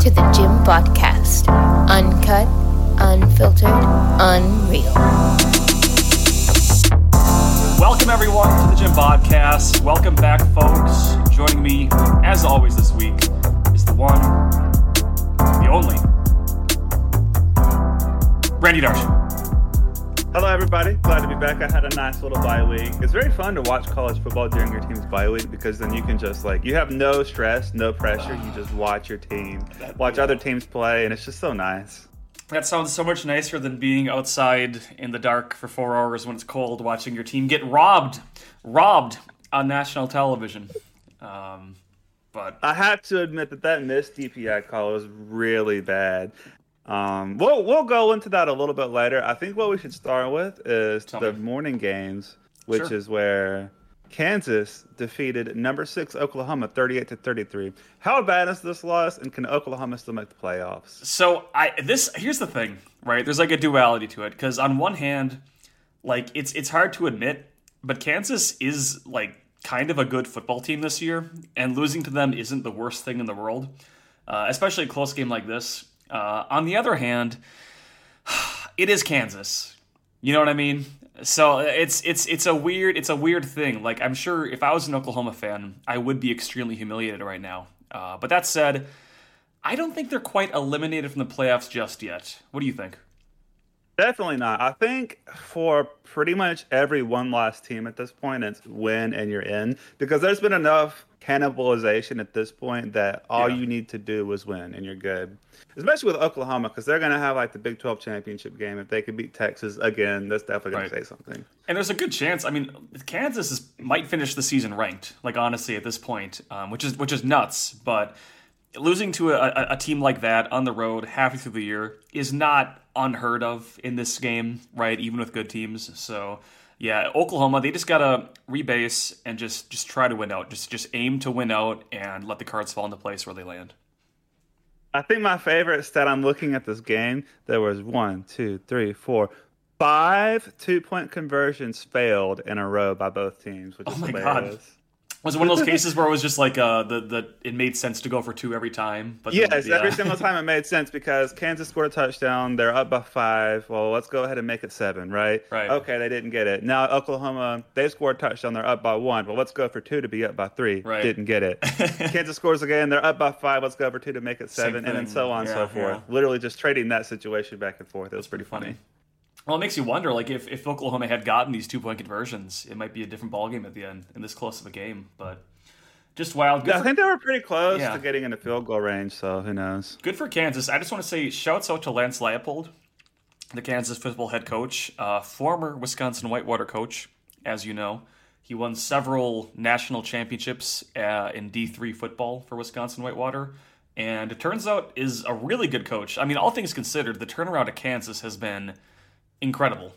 to the Gym Podcast. Uncut, unfiltered, unreal. Welcome, everyone, to the Gym Podcast. Welcome back, folks. Joining me, as always, this week is the one, the only, Randy Darsh. Hello, everybody. Glad to be back. I had a nice little bye week. It's very fun to watch college football during your team's bye week because then you can just like you have no stress, no pressure. You just watch your team, watch other teams play, and it's just so nice. That sounds so much nicer than being outside in the dark for four hours when it's cold, watching your team get robbed, robbed on national television. Um, but I have to admit that that missed DPI call was really bad. Um, we'll we'll go into that a little bit later. I think what we should start with is Tell the me. morning games, which Sure. is where Kansas defeated number six Oklahoma thirty-eight to thirty-three. How bad is this loss, and can Oklahoma still make the playoffs? So I this here's the thing, right? There's like a duality to it because on one hand, like it's it's hard to admit, but Kansas is like kind of a good football team this year, and losing to them isn't the worst thing in the world, uh, especially a close game like this. Uh, on the other hand, it is Kansas. You know what I mean? So it's it's it's a weird it's a weird thing. Like I'm sure if I was an Oklahoma fan, I would be extremely humiliated right now. Uh, but that said, I don't think they're quite eliminated from the playoffs just yet. What do you think? Definitely not. I think for pretty much every one loss team at this point, it's win and you're in because there's been enough cannibalization at this point that all Yeah. you need to do is win and you're good. Especially with Oklahoma because they're going to have like the Big 12 championship game. If they could beat Texas again, that's definitely going Right. to say something. And there's a good chance. I mean, Kansas is, might finish the season ranked. Like honestly, at this point, um, which is which is nuts. But losing to a, a, a team like that on the road halfway through the year is not unheard of in this game, right? Even with good teams. So yeah, Oklahoma, they just gotta rebase and just just try to win out. Just just aim to win out and let the cards fall into place where they land. I think my favorite stat I'm looking at this game, there was one, two, three, four, five two point conversions failed in a row by both teams, which oh is Oh my God. Was it one of those cases where it was just like uh, the the it made sense to go for two every time? But Yes, yeah. every single time it made sense because Kansas scored a touchdown. They're up by five. Well, let's go ahead and make it seven, right? Right. Okay, they didn't get it. Now Oklahoma, they scored a touchdown. They're up by one. Well, let's go for two to be up by three. Right. Didn't get it. Kansas scores again. They're up by five. Let's go for two to make it seven, and then so on and Yeah, so forth. yeah. Literally just trading that situation back and forth. It was pretty funny. Well, it makes you wonder, like if, if Oklahoma had gotten these two point conversions, it might be a different ballgame at the end in this close of a game. But just wild. Good, Yeah, I think they were pretty close Yeah. to getting in the field goal range. So who knows? good for Kansas. I just want to say shouts out to Lance Leipold, the Kansas football head coach, uh, former Wisconsin Whitewater coach, as you know. He won several national championships uh, in D3 football for Wisconsin Whitewater. And it turns out is a really good coach. I mean, all things considered, the turnaround at Kansas has been incredible.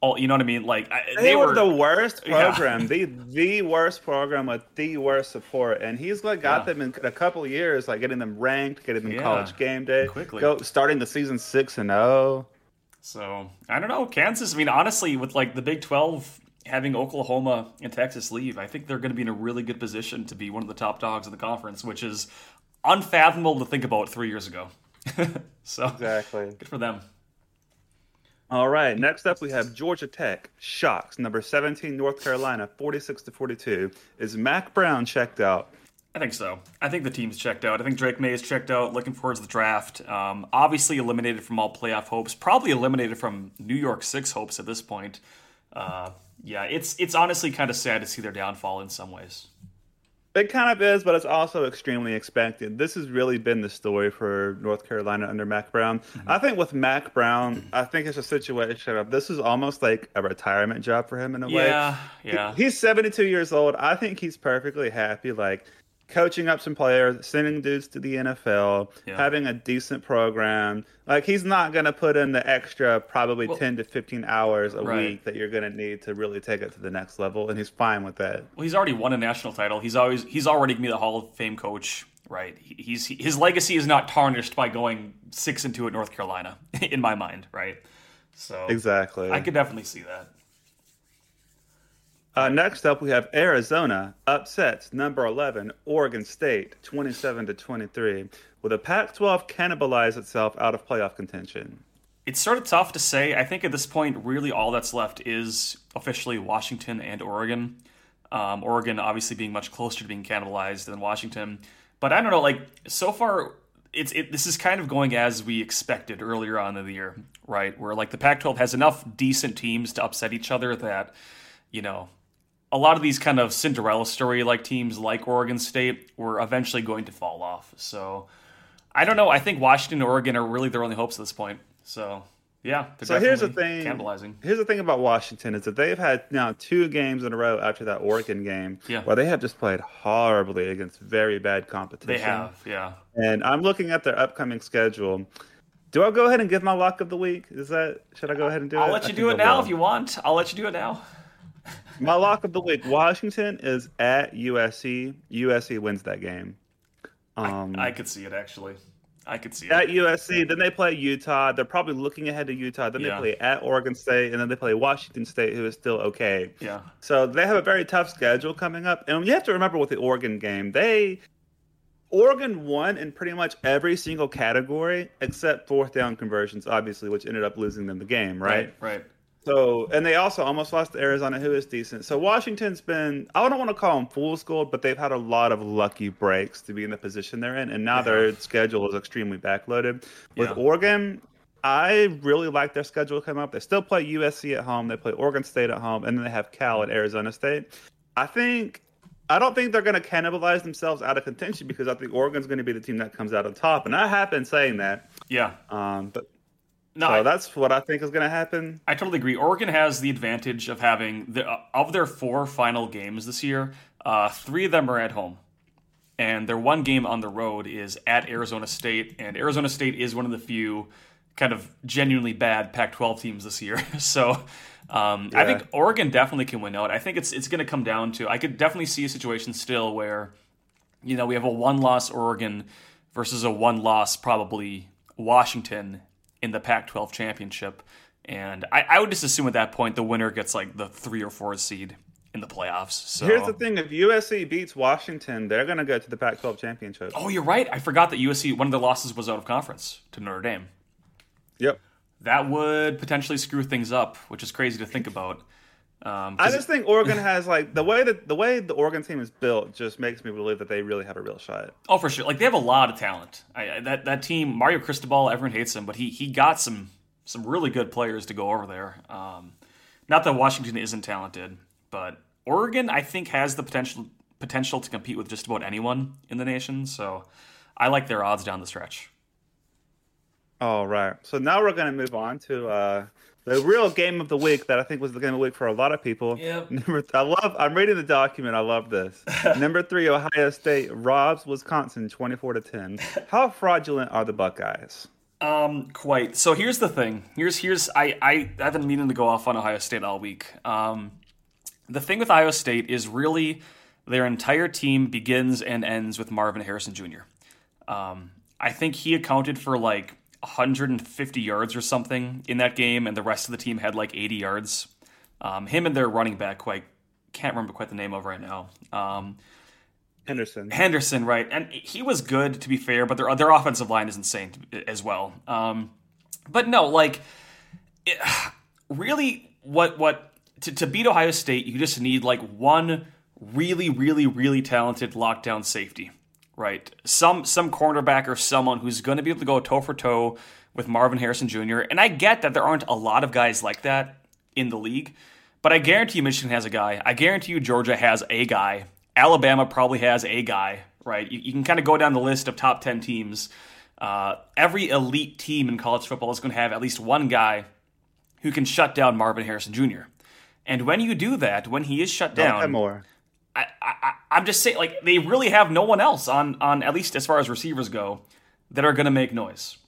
All you know what I mean? Like I, They, they were, were the worst Yeah. program, the the worst program with the worst support, and he's like got Yeah. them in a couple years, like getting them ranked, getting them Yeah. college game day, Quickly. go starting the season six and oh. zero. So I don't know. Kansas. I mean, honestly, with like the Big Twelve having Oklahoma and Texas leave, I think they're going to be in a really good position to be one of the top dogs in the conference, which is unfathomable to think about three years ago. so Exactly. good for them. All right. Next up, we have Georgia Tech shocks number seventeen North Carolina forty six to forty two. Is Mack Brown checked out? I think so. I think the team's checked out. I think Drake Maye is checked out. Looking forward to the draft. Um, obviously eliminated from all playoff hopes. Probably eliminated from New Year's Six hopes at this point. Uh, yeah, it's it's honestly kind of sad to see their downfall in some ways. It kind of is, but it's also extremely expected. This has really been the story for North Carolina under Mack Brown. Mm-hmm. I think with Mack Brown, I think it's a situation of this is almost like a retirement job for him in a way. Yeah, yeah. He- He's 72 years old. I think he's perfectly happy, like coaching up some players, sending dudes to the NFL, Yeah. having a decent program. Like he's not going to put in the extra probably Well- 10 to 15 hours a Right. week that you're going to need to really take it to the next level, and he's fine with that. Well, he's already won a national title. He's always he's already gonna be the Hall of Fame coach, right? He- He's his legacy is not tarnished by going six and two at North Carolina, in my mind, right? So Exactly. I could definitely see that. Uh, next up, we have Arizona upsets number 11 Oregon State 27 to 23. Will the Pac-12 cannibalize itself out of playoff contention? It's sort of tough to say. I think at this point, really all that's left is officially Washington and Oregon. Um, Oregon obviously being much closer to being cannibalized than Washington, but I don't know. Like so far, it's it, this is kind of going as we expected earlier on in the year, right? Where like the Pac-12 has enough decent teams to upset each other that you know a lot of these kind of Cinderella story like teams like Oregon State were eventually going to fall off. So I don't know. I think Washington and Oregon are really their only hopes at this point. So yeah. So here's the thing. Cannibalizing. Here's the thing about Washington is that they've had now two games in a row after that Oregon game yeah. where they have just played horribly against very bad competition. They have, yeah. And I'm looking at their upcoming schedule. Do I go ahead and give my lock of the week? Is that should I go ahead and do I'll it? I'll let you do it now if you want. I'll let you do it now. My lock of the week: Washington is at USC. USC wins that game. Um, I, I could see it actually. I could see it. at it. USC. Then they play Utah. They're probably looking ahead to Utah. Then yeah. they play at Oregon State, and then they play Washington State, who is still okay. Yeah. So they have a very tough schedule coming up, and you have to remember with the Oregon game, they Oregon won in pretty much every single category except fourth down conversions, obviously, which ended up losing them the game. Right. Right. right. So, and they also almost lost to Arizona, who is decent. So Washington's been, I don't want to call them fool's gold, but they've had a lot of lucky breaks to be in the position they're in. And now yeah. their schedule is extremely backloaded. With yeah. Oregon, I really like their schedule coming up. They still play USC at home, they play Oregon State at home, and then they have Cal at Arizona State. I think, I don't think they're going to cannibalize themselves out of contention because I think Oregon's going to be the team that comes out on top. And I have been saying that. Yeah. Um, but no, so I, that's what I think is going to happen. I totally agree. Oregon has the advantage of having the uh, of their four final games this year. Uh, three of them are at home, and their one game on the road is at Arizona State. And Arizona State is one of the few kind of genuinely bad Pac-12 teams this year. so um, yeah. I think Oregon definitely can win out. I think it's it's going to come down to I could definitely see a situation still where you know we have a one-loss Oregon versus a one-loss probably Washington in the Pac 12 championship. And I, I, would just assume at that point the winner gets like the three or four seed in the playoffs. So here's the thing: if USC beats Washington, they're going to go to the Pac-12 championship. Oh, you're right. I forgot that USC one of the losses was out of conference to Notre Dame. Yep. That would potentially screw things up, which is crazy to think about. Um, I just think Oregon has like the way that the way the Oregon team is built just makes me believe that they really have a real shot. Oh, for sure. Like they have a lot of talent. I, that that team, Mario Cristobal, everyone hates him, but he he got some some really good players to go over there. Um, not that Washington isn't talented, but Oregon I think has the potential potential to compete with just about anyone in the nation. So I like their odds down the stretch. All right. So now we're going to move on to uh, the real game of the week that I think was the game of the week for a lot of people. Yep. Number, I love. I'm reading the document. I love this. Number three, Ohio State robs Wisconsin 24 to 10. How fraudulent are the Buckeyes? Um, quite. So here's the thing. Here's here's I I I've been meaning to go off on Ohio State all week. Um, the thing with Ohio State is really their entire team begins and ends with Marvin Harrison Jr. Um, I think he accounted for like 150 yards or something in that game, and the rest of the team had like 80 yards. Um, him and their running back, quite can't remember quite the name of right now. Um, Henderson. Henderson, right? And he was good to be fair, but their their offensive line is insane as well. Um, but no, like it, really, what what to, to beat Ohio State, you just need like one really, really, really talented lockdown safety right? Some some cornerback or someone who's going to be able to go toe for toe with Marvin Harrison Jr. And I get that there aren't a lot of guys like that in the league, but I guarantee you Michigan has a guy. I guarantee you Georgia has a guy. Alabama probably has a guy, right? You, you can kind of go down the list of top 10 teams. Uh, every elite team in college football is going to have at least one guy who can shut down Marvin Harrison Jr. And when you do that, when he is shut down, more. I, I, I'm just saying, like they really have no one else on on at least as far as receivers go that are going to make noise.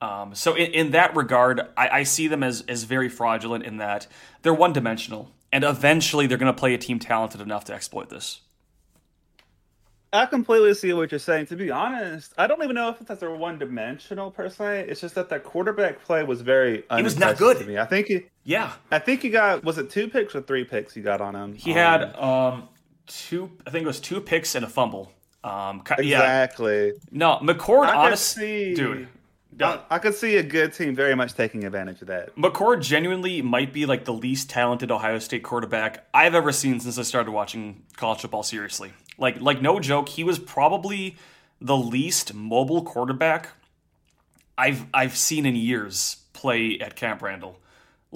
Um, so in, in, that regard, I, I, see them as as very fraudulent in that they're one dimensional, and eventually they're going to play a team talented enough to exploit this. I completely see what you're saying. To be honest, I don't even know if it's they're one dimensional per se. It's just that that quarterback play was very. He was not good. To me. I think he. Yeah, I think he got was it two picks or three picks you got on him. he had um two. I think it was two picks and a fumble. Um, ca- yeah, exactly. no, McCord. Honestly, dude, I, I could see a good team very much taking advantage of that. McCord genuinely might be like the least talented Ohio State quarterback I've ever seen since I started watching college football seriously. Like, like no joke, he was probably the least mobile quarterback I've I've seen in years play at Camp Randall.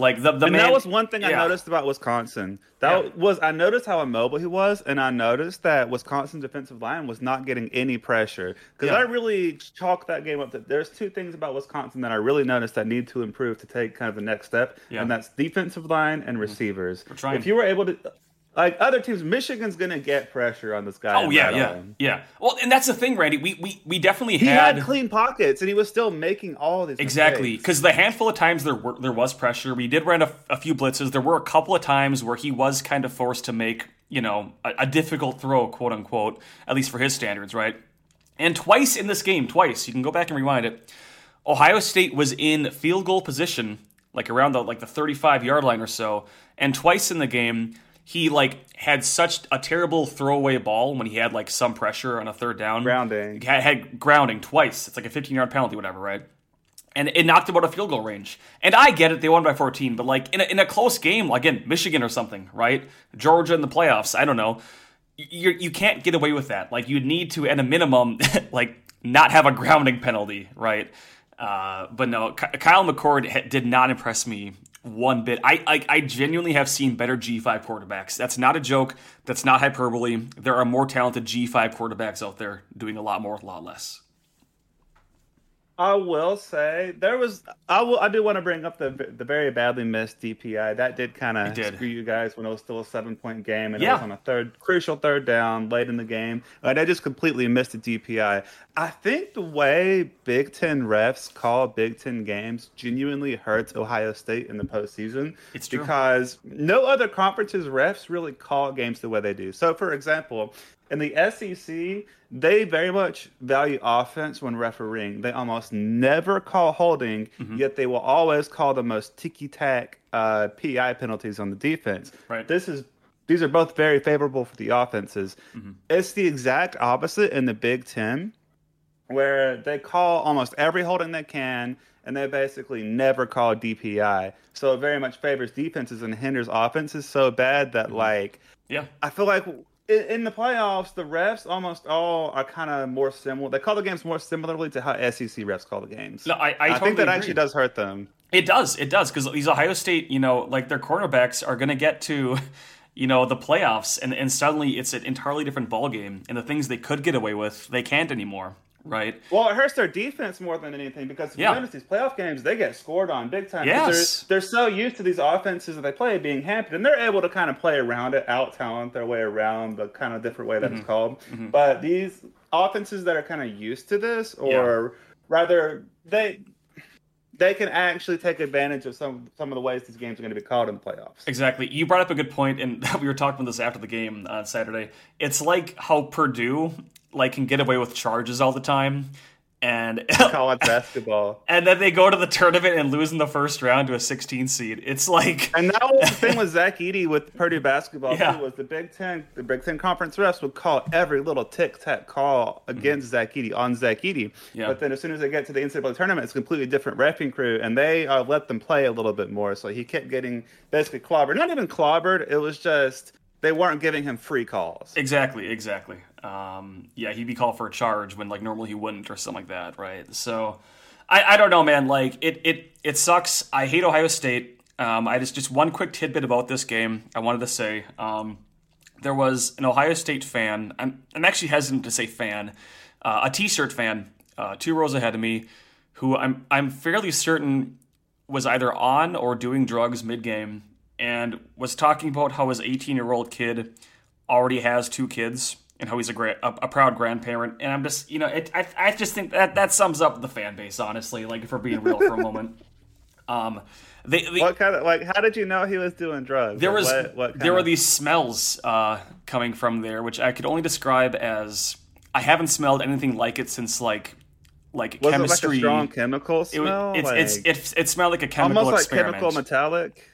Like the the And man, that was one thing I noticed about Wisconsin. That Yeah. was I noticed how immobile he was, and I noticed that Wisconsin's defensive line was not getting any pressure. Because Yeah. I really chalked that game up. That there's two things about Wisconsin that I really noticed that need to improve to take kind of the next step, Yeah. Mm-hmm. and that's defensive line and receivers. trying. If you were able to, like other teams, Michigan's gonna get pressure on this guy. Oh yeah, yeah, yeah. Well, and that's the thing, Randy. We we, we definitely He had, had clean pockets, and he was still making all these Exactly, because the handful of times there were there was pressure, we did run a, a few blitzes. There were a couple of times where he was kind of forced to make you know a, a difficult throw, quote unquote, at least for his standards, right? And twice in this game, twice you can go back and rewind it. Ohio State was in field goal position, like around the like the 35 yard line or so, and twice in the game he like had such a terrible throwaway ball when he had like some pressure on a third down. Grounding. Had, had grounding twice. It's like a 15 yard penalty, whatever, right? and it knocked him out of field goal range. And I get it, they won by 14, but like in a, in a close game, again, Michigan or something, right? Georgia in the playoffs, I don't know. You you can't get away with that. Like you need to, at a minimum, like not have a grounding penalty, right? Uh, but no, Kyle McCord ha- did not impress me one bit. I, I I genuinely have seen better G5 quarterbacks. That's not a joke. That's not hyperbole. There are more talented G5 quarterbacks out there doing a lot more with a lot less. I will say there was. I will. I do want to bring up the the very badly missed DPI. That did kind of screw you guys when it was still a seven point game and it was on a third crucial third down late in the game. and they just completely missed the DPI. I think the way Big Ten refs call Big Ten games genuinely hurts Ohio State in the postseason. It's true. because no other conferences refs really call games the way they do. So, for example, in the SEC, they very much value offense when refereeing. They almost never call holding, Mm-hmm. yet they will always call the most ticky tack uh, PI penalties on the defense. Right. This is these are both very favorable for the offenses. Mm-hmm. It's the exact opposite in the Big Ten, where they call almost every holding they can, and they basically never call DPI. So it very much favors defenses and hinders offenses so bad Mm-hmm. that like Yeah. I feel like in, in the playoffs, the refs almost all are kind of more similar. They call the games more similarly to how SEC refs call the games. No, I- I totally think that agree. actually does hurt them. It does. It does because these Ohio State, you know, like their cornerbacks are going to get to, you know, the playoffs, and and suddenly it's an entirely different ball game, and the things they could get away with, they can't anymore, right? Well, it hurts their defense more than anything because if Yeah. you notice these playoff games, they get scored on big time. Yes. They're, they're so used to these offenses that they play being hampered, and they're able to kind of play around it, out talent their way around the kind of different way that Mm-hmm. it's called. But these offenses that are kind of used to this, or rather, they they can actually take advantage of some some of the ways these games are going to be called in the playoffs. Exactly. You brought up a good point, and we were talking about this after the game on Saturday. It's like how Purdue like can get away with charges all the time, and call College basketball. and then they go to the tournament and lose in the first round to a 16 seed. It's like And that was the thing with Zach Edey with Purdue basketball Yeah. too. Was the Big Ten, the Big Ten conference refs would call every little tic tac call against Zach Edey on Zach Edey. Mm-hmm. Yeah. But then as soon as they get to the NCAA tournament, it's a completely different refing crew, and they uh, let them play a little bit more. So he kept getting basically clobbered. Not even clobbered. It was just they weren't giving him free calls. Exactly, exactly. Um, yeah, he'd be called for a charge when like normally he wouldn't or something like that, right? So I, I don't know, man. Like it it it sucks. I hate Ohio State. Um, I just just one quick tidbit about this game I wanted to say. Um, there was an Ohio State fan. I'm I'm actually hesitant to say fan, uh, a T-shirt fan, uh, two rows ahead of me, who I'm I'm fairly certain was either on or doing drugs mid-game and was talking about how his 18-year-old kid already has two kids and how he's a great a, a proud grandparent and i'm just you know it, I, I just think that that sums up the fan base honestly like if we're being real for a moment um they, they What kind of like? How did you know he was doing drugs? there was what, what there were these smells uh, coming from there, which I could only describe as I haven't smelled anything like it since like like Was chemistry. it like a strong chemical It, smell? was- it's, like, it's, it, it smelled like a chemical almost like experiment. chemical metallic.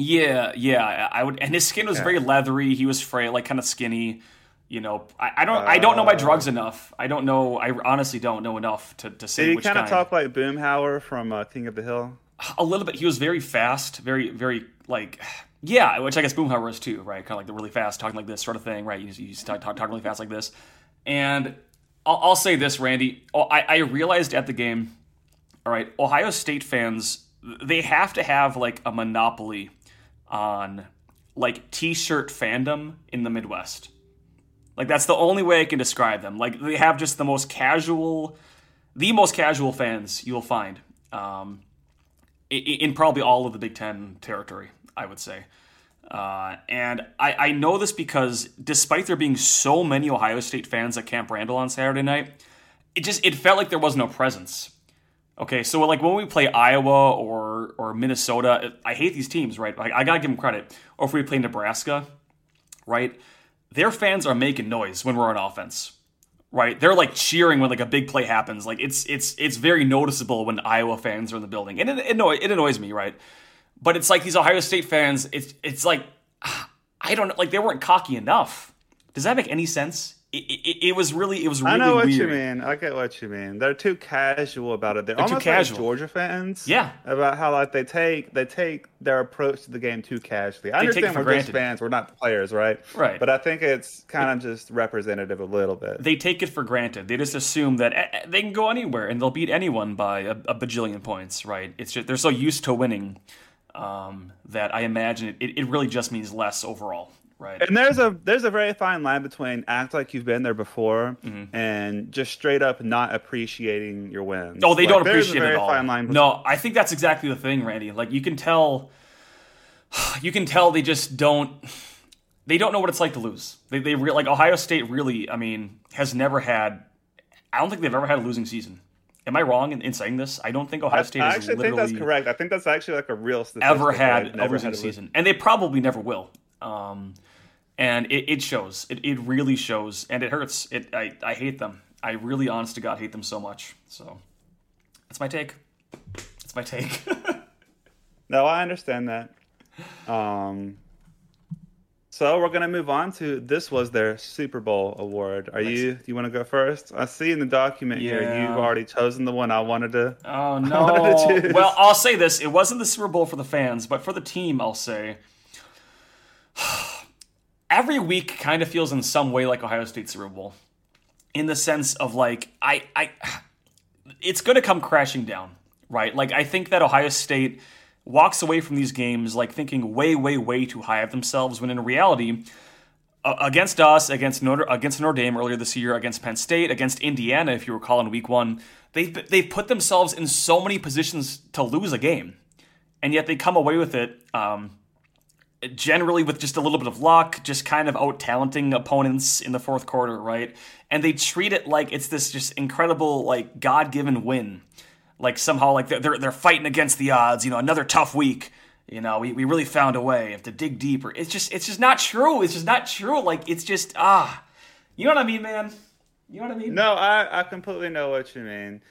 Yeah, yeah. I would, and his skin was very leathery. He was frail, like kind of skinny. You know, I, I don't, I don't know my drugs enough. I don't know. I honestly don't know enough to, to say Did he kind of talk like Boomhauer from uh, King of the Hill? a little bit. He was very fast, very, very like, yeah. Which I guess Boomhauer is too, right? Kind of like the really fast, talking like this sort of thing, right? You, you used talk, talk, talk really fast like this. And I'll, I'll say this, Randy. Oh, I, I realized at the game. All right, Ohio State fans, they have to have like a monopoly on like t-shirt fandom in the Midwest. Like that's the only way I can describe them. Like they have just the most casual, the most casual fans you'll find um, in probably all of the Big Ten territory. I would say. Uh, and I, I know this because despite there being so many Ohio State fans at Camp Randall on Saturday night, it just it felt like there was no presence. Okay, so like when we play Iowa or or Minnesota, I hate these teams, right? Like I gotta give them credit. Or if we play Nebraska, right? Their fans are making noise when we're on offense, right? They're like cheering when like a big play happens. Like it's it's it's very noticeable when Iowa fans are in the building, and it, it it annoys me, right? But it's like these Ohio State fans. It's it's like I don't like they weren't cocky enough. Does that make any sense? It, it, it was really it was really I know what weird. you mean. I get what you mean. They're too casual about it. They're, They're too casual. like Georgia fans. Yeah. About how like they take they take their approach to the game too casually. I They understand we're just fans. We're not players, right? Right. But I think it's kind of just representative a little bit. they take it for granted. They just assume that eh, eh, they can go anywhere and they'll beat anyone by a, a bajillion points, right? It's just they're so used to winning um, that I imagine it, it really just means less overall, right? And there's a there's a very fine line between act like you've been there before Mm-hmm. and just straight up not appreciating your wins. Oh, they Like, don't appreciate it at all. Fine line between- No, I think that's exactly the thing, Randy. Like you can tell, you can tell they just don't. They don't know what it's like to lose. They they re- like Ohio State really. I mean, has never had. I don't think they've ever had a losing season. Am I wrong in, in saying this? I don't think Ohio State I has actually think that's correct. I think that's actually like a real statistic. ever had they've a losing had season, and they probably never will. Um, and it, it shows. It, it really shows, and it hurts. It I, I hate them. I really, honest to God, hate them so much. So that's my take. That's my take. No, I understand that. Um, so we're gonna move on to this was their Super Bowl award. Are you? Do you want to go first? I see in the document here you've already chosen the one I wanted to. oh wanted no! to well, I'll say this: it wasn't the Super Bowl for the fans, but for the team, I'll say. Every week kind of feels in some way like Ohio State Super Bowl, in the sense of like I I, it's going to come crashing down, right? Like I think that Ohio State walks away from these games like thinking way, way, way too high of themselves, when in reality, against us, against Notre, against Notre Dame earlier this year, against Penn State, against Indiana, if you recall in Week One, they've they've put themselves in so many positions to lose a game, and yet they come away with it. Um, generally with just a little bit of luck, just kind of out talenting opponents in the fourth quarter, right? And they treat it like it's this just incredible, like God given win. Like somehow, like they're, they're fighting against the odds. You know, another tough week. You know, we, we really found a way. Have to dig deeper. It's just it's just not true. It's just not true. Like it's just ah, you know what I mean, man. You know what I mean? No, I, I completely know what you mean.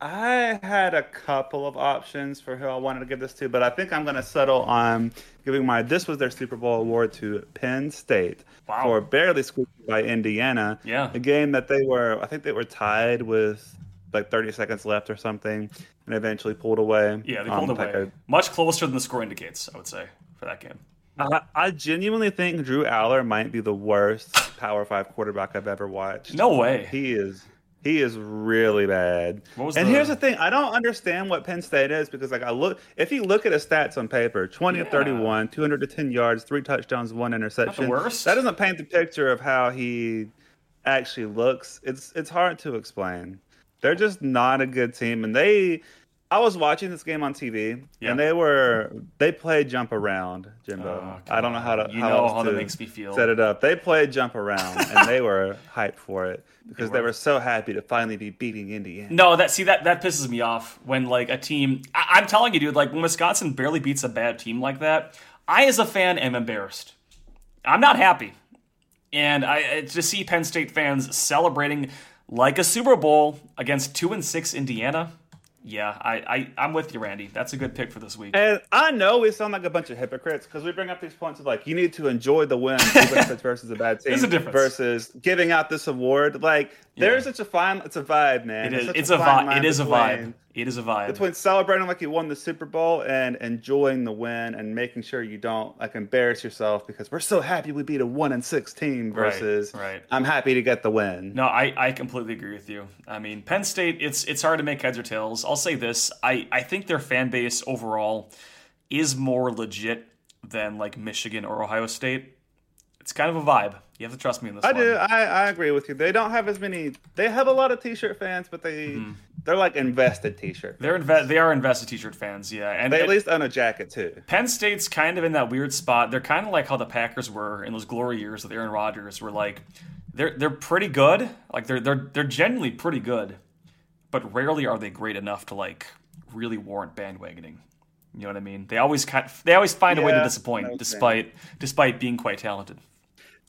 I had a couple of options for who I wanted to give this to, but I think I'm going to settle on giving my this was their Super Bowl award to Penn State Wow. for barely squeaking by Indiana. Yeah. a game that they were I think they were tied with like 30 seconds left or something, and eventually pulled away. Yeah, they Um, pulled like away. a- Much closer than the score indicates. I would say for that game. I, I genuinely think Drew Allar might be the worst Power Five quarterback I've ever watched. No way. He is he is really bad. And the- here's the thing, I don't understand what Penn State is because like I look if you look at his stats on paper, 20 Yeah. of 31, 210 yards, 3 touchdowns, 1 interception. worst. That doesn't paint the picture of how he actually looks. It's it's hard to explain. They're just not a good team and they I was watching this game on TV Yeah. and they were they played jump around, Jimbo. Oh, I don't know how to You how know how that makes me feel. Set it up. They played jump around and they were hyped for it because they were. were so happy to finally be beating Indiana. No, that see that that pisses me off when like a team. I, I'm telling you, dude. Like when Wisconsin barely beats a bad team like that, I as a fan am embarrassed. I'm not happy. And I to see Penn State fans celebrating like a Super Bowl against two and six Indiana. Yeah, I, I I'm with you, Randy. That's a good pick for this week. And I know we sound like a bunch of hypocrites because we bring up these points of like you need to enjoy the win it's versus a bad team There's a difference. versus giving out this award. Like there's Yeah. such a fine, it's a vibe, man. It is. such It's a fine vibe. It is a vibe. It is a vibe. between celebrating like you won the Super Bowl and enjoying the win and making sure you don't like embarrass yourself because we're so happy we beat a one and six team Right, versus right. I'm happy to get the win. No, I, I completely agree with you. I mean, Penn State, it's it's hard to make heads or tails. I'll say this: I I think their fan base overall is more legit than like Michigan or Ohio State. It's kind of a vibe. You have to trust me in this I one. do. I, I agree with you. They don't have as many. They have a lot of T-shirt fans, but they Mm-hmm. they're like invested T-shirt. They're inve- they are invested T-shirt fans, yeah. And They at and least own a jacket too. Penn State's kind of in that weird spot. They're kind of like how the Packers were in those glory years with Aaron Rodgers. Were like, they're they're pretty good. Like they're they're they're genuinely pretty good, but rarely are they great enough to like really warrant bandwagoning. You know what I mean? They always kind they always find a way to Yeah, disappoint, despite despite being quite talented.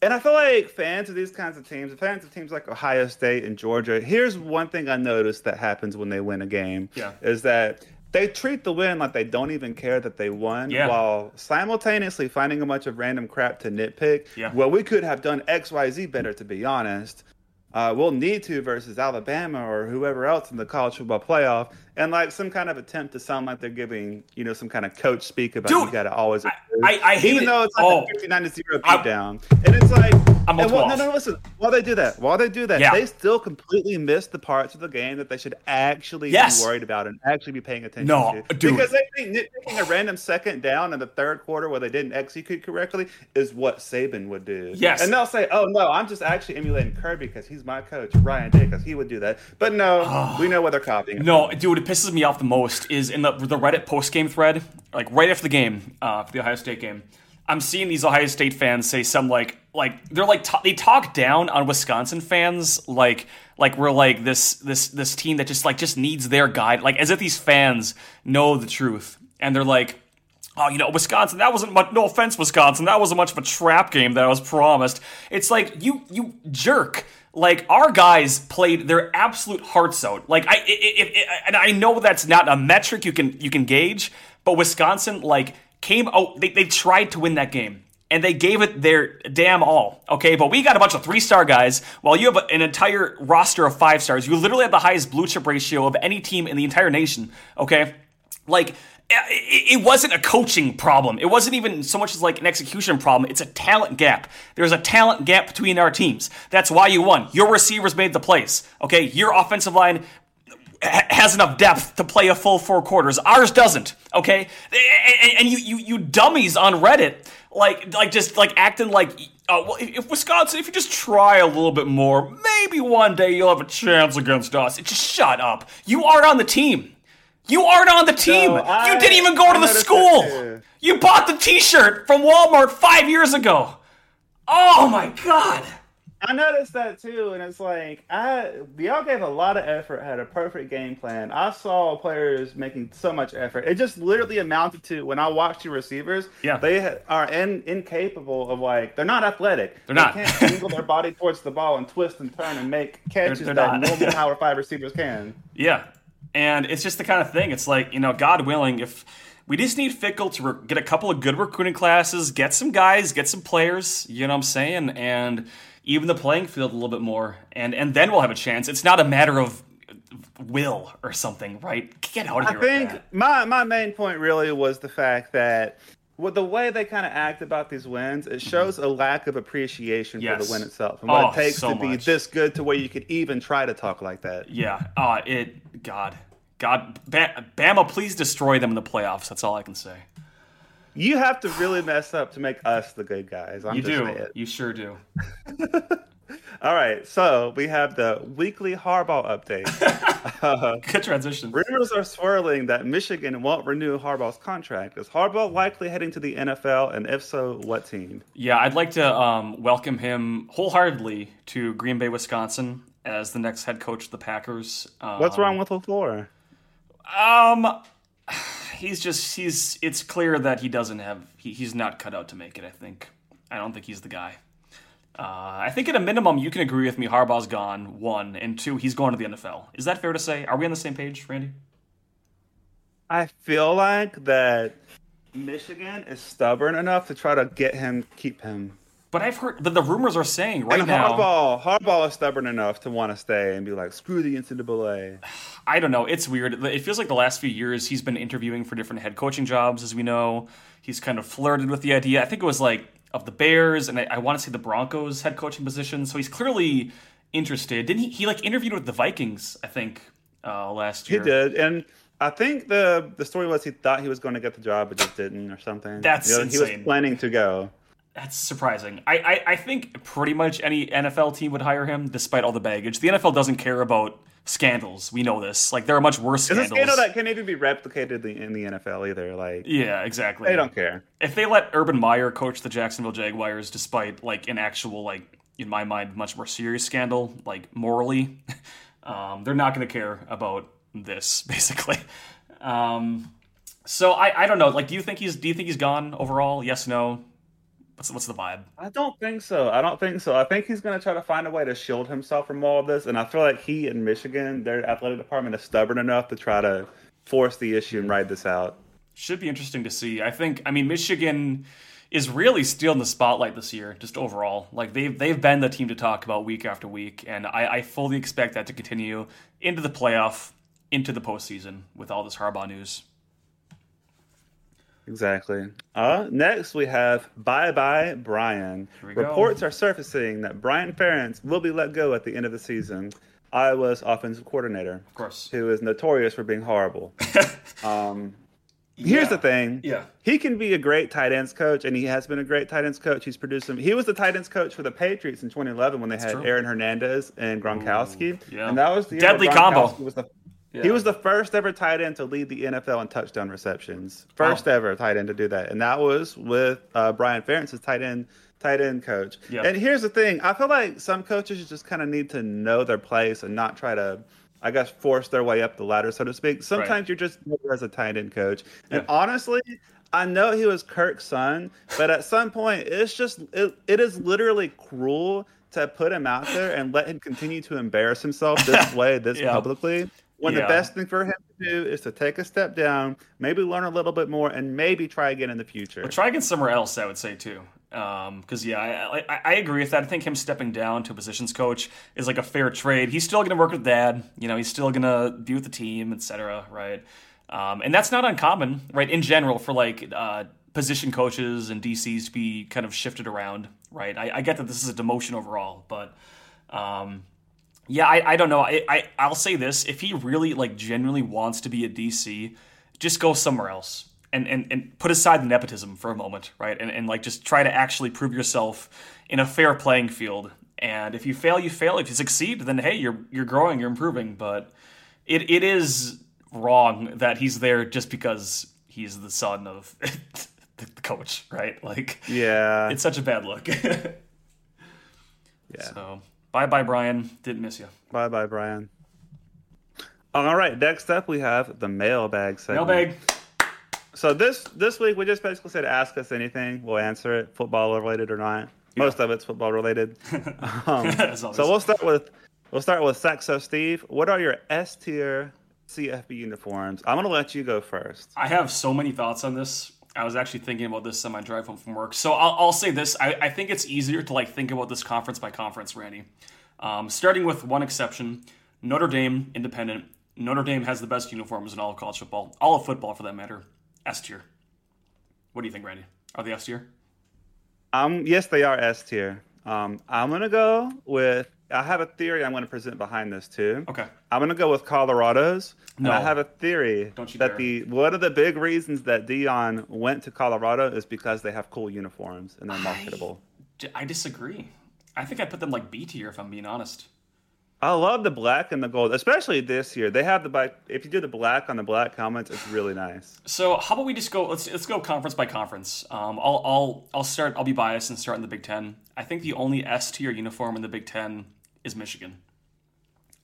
And I feel like fans of these kinds of teams, fans of teams like Ohio State and Georgia, here's one thing I noticed that happens when they win a game. Yeah. Is that they treat the win like they don't even care that they won Yeah. while simultaneously finding a bunch of random crap to nitpick. Yeah. Well, we could have done XYZ better, to be honest. Uh, we'll need to versus Alabama or whoever else in the college football playoff, and like some kind of attempt to sound like they're giving you know some kind of coach speak about Dude, you got to always I- I- I even though it's like a 59 to 0 I- beatdown. And it's like, I'm and no, no, listen. While they do that, while they do that, Yeah. they still completely miss the parts of the game that they should actually Yes. be worried about and actually be paying attention No, to. dude. Because they think nitpicking a random second down in the third quarter where they didn't execute correctly is what Saban would do. Yes. And they'll say, oh, no, I'm just actually emulating Kirby because he's my coach, Ryan Day, because he would do that. But no, we know what they're copying. No, dude, it pisses me off the most is in the the Reddit post game thread, like right after the game, uh, for the Ohio State game. I'm seeing these Ohio State fans say some like like they're like ta- they talk down on Wisconsin fans like like we're like this this this team that just like just needs their guide like as if these fans know the truth and they're like oh, you know, Wisconsin, that wasn't much, no offense, Wisconsin, that wasn't much of a trap game that I was promised. It's like, you, you jerk. Like, our guys played their absolute hearts out. Like, I, if, if, and I know that's not a metric you can, you can gauge, but Wisconsin, like, came out, they, they tried to win that game. And they gave it their damn all, okay? But we got a bunch of three star guys, while you have an entire roster of five stars. You literally have the highest blue chip ratio of any team in the entire nation, okay? Like, it wasn't a coaching problem. It wasn't even so much as like an execution problem. It's a talent gap. There's a talent gap between our teams. That's why you won. Your receivers made the plays. Okay, your offensive line has enough depth to play a full four quarters. Ours doesn't. Okay, and, you, you you dummies on Reddit like like just like acting like. Uh, well, if, Wisconsin, if you just try a little bit more, maybe one day you'll have a chance against us. Just shut up. You aren't on the team. You aren't on the team. I- you didn't even go to the school. You bought the T-shirt from Walmart five years ago. Oh my god. I noticed that too, and it's like I y'all gave a lot of effort, had a perfect game plan. I saw players making so much effort. It just literally amounted to when I watched your receivers. Yeah. they are in, incapable of like they're not athletic. They're not. They can't angle their body towards the ball and twist and turn and make catches they're that not. normal Power Five receivers can. Yeah, and it's just the kind of thing. It's like you know, God willing, if we just need Fickell to re- get a couple of good recruiting classes, get some guys, get some players. You know what I'm saying? And even the playing field a little bit more, and and then we'll have a chance. It's not a matter of will or something, right? Get out of I here. with think my my main point really was the fact that with the way they kind of act about these wins, it shows a lack of appreciation for the win itself and what Oh, it takes so to be much. this good to where you could even try to talk like that. Yeah. Uh, it. God. God. Bama, please destroy them in the playoffs. That's all I can say. You have to really mess up to make us the good guys. I'm You do. saying. You sure do. All right, so we have the weekly Harbaugh update. Uh, Good transition. rumors are swirling that Michigan won't renew Harbaugh's contract. Is Harbaugh likely heading to the NFL, and if so, what team? Yeah, I'd like to um, welcome him wholeheartedly to Green Bay, Wisconsin, as the next head coach of the Packers. Um, What's wrong with LaFleur? Um, he's just he's. It's clear that he doesn't have. He, he's not cut out to make it. I think. I don't think he's the guy. Uh, I think at a minimum you can agree with me. Harbaugh's gone. One and two, he's going to the NFL. Is that fair to say? Are we on the same page, Randy? I feel like that Michigan is stubborn enough to try to get him, keep him. But I've heard that the rumors are saying right and now. Harbaugh, Harbaugh is stubborn enough to want to stay and be like, screw the NCAA. I don't know. It's weird. It feels like the last few years he's been interviewing for different head coaching jobs, as we know. He's kind of flirted with the idea. I think it was like of the Bears, and I, I want to say the Broncos head coaching position. So he's clearly interested. Didn't he? He like interviewed with the Vikings, I think, uh, last year. He did, and I think the the story was he thought he was going to get the job, but just didn't, or something. That's you know, insane. He was planning to go. That's surprising. I, I, I think pretty much any NFL team would hire him, despite all the baggage. The NFL doesn't care about scandals. We know this. Like there are much worse It's a scandals. scandal that can't even be replicated in the NFL either. Like yeah, exactly. they don't care. If they let Urban Meyer coach the Jacksonville Jaguars, despite like an actual like in my mind much more serious scandal, like morally, um, they're not going to care about this basically. Um, so I, I don't know. Like, do you think he's do you think he's gone overall? Yes, no. What's what's the vibe? I don't think so. I don't think so. I think he's going to try to find a way to shield himself from all of this. And I feel like he and Michigan, their athletic department, is stubborn enough to try to force the issue and ride this out. Should be interesting to see. I think. I mean, Michigan is really still in the spotlight this year, just overall. Like they've they've been the team to talk about week after week, and I, I fully expect that to continue into the playoff, into the postseason with all this Harbaugh news. Exactly. Uh, next, we have Bye Bye Brian. we go. Reports are surfacing that Brian Ferentz will be let go at the end of the season. Iowa's offensive coordinator, Of course. who is notorious for being horrible. um, here's the thing. Yeah. He can be a great tight ends coach, and he has been a great tight ends coach. He's produced some. He was the tight ends coach for the Patriots in 2011 when they had true. Aaron Hernandez and Gronkowski. yeah. And that was the Deadly combo. Was the, Yeah. He was the first ever tight end to lead the NFL in touchdown receptions. First Wow. ever tight end to do that, and that was with uh, Brian Ferentz, as tight end tight end coach. Yeah. And here's the thing: I feel like some coaches just kind of need to know their place and not try to. I guess force their way up the ladder, so to speak. Sometimes Right. you're just as a tight end coach. And Yeah. honestly, I know he was Kirk's son, but at some point, it's just it, it is literally cruel to put him out there and let him continue to embarrass himself this way, this Yeah. publicly. When Yeah. the best thing for him to do is to take a step down, maybe learn a little bit more, and maybe try again in the future. But try again somewhere else, I would say too. Because yeah, I, I, I agree with that. I think him stepping down to a positions coach is like a fair trade. He's still going to work with Dad. You know, he's still going to be with the team, etc. Right? Um, and that's not uncommon, right? In general, for like uh, position coaches and DCs to be kind of shifted around, right? I, I get that this is a demotion overall, but. Um, yeah, I, I don't know. I, I I'll say this: if he really like genuinely wants to be a DC, just go somewhere else and and, and put aside the nepotism for a moment, right? And and like just try to actually prove yourself in a fair playing field. And if you fail, you fail. If you succeed, then hey, you're you're growing, you're improving. But it it is wrong that he's there just because he's the son of the coach, right? Like yeah, it's such a bad look. yeah. So bye bye, Brian. Didn't miss you. Bye bye, Brian. All right, next up we have the mailbag segment. Mailbag. So this this week we just basically said ask us anything, we'll answer it, football related or not. Most of it's football related. Um, so we'll start with we'll start with Saxo Steve. What are your S tier CFB uniforms? I'm gonna let you go first. I have so many thoughts on this. I was actually thinking about this on my drive home from work. So I'll, I'll say this: I, I think it's easier to like think about this conference by conference, Randy. Um, starting with one exception: Notre Dame, independent. Notre Dame has the best uniforms in all of college football, all of football for that matter. S tier. What do you think, Randy? Are they S tier? Um, yes, they are S tier. Um, I'm gonna go with. I have a theory I'm going to present behind this too. Okay. I'm going to go with Colorado's. No. And I have a theory Don't you that dare. the one of the big reasons that Deion went to Colorado is because they have cool uniforms and they're marketable. I disagree. I think I put them like B tier, if I'm being honest. I love the black and the gold, especially this year. They have the black. If you do the black on the black helmets, it's really nice. So how about we just go? Let's let's go conference by conference. Um, I'll I'll I'll start. I'll be biased and start in the Big Ten. I think the only S tier uniform in the Big Ten is Michigan.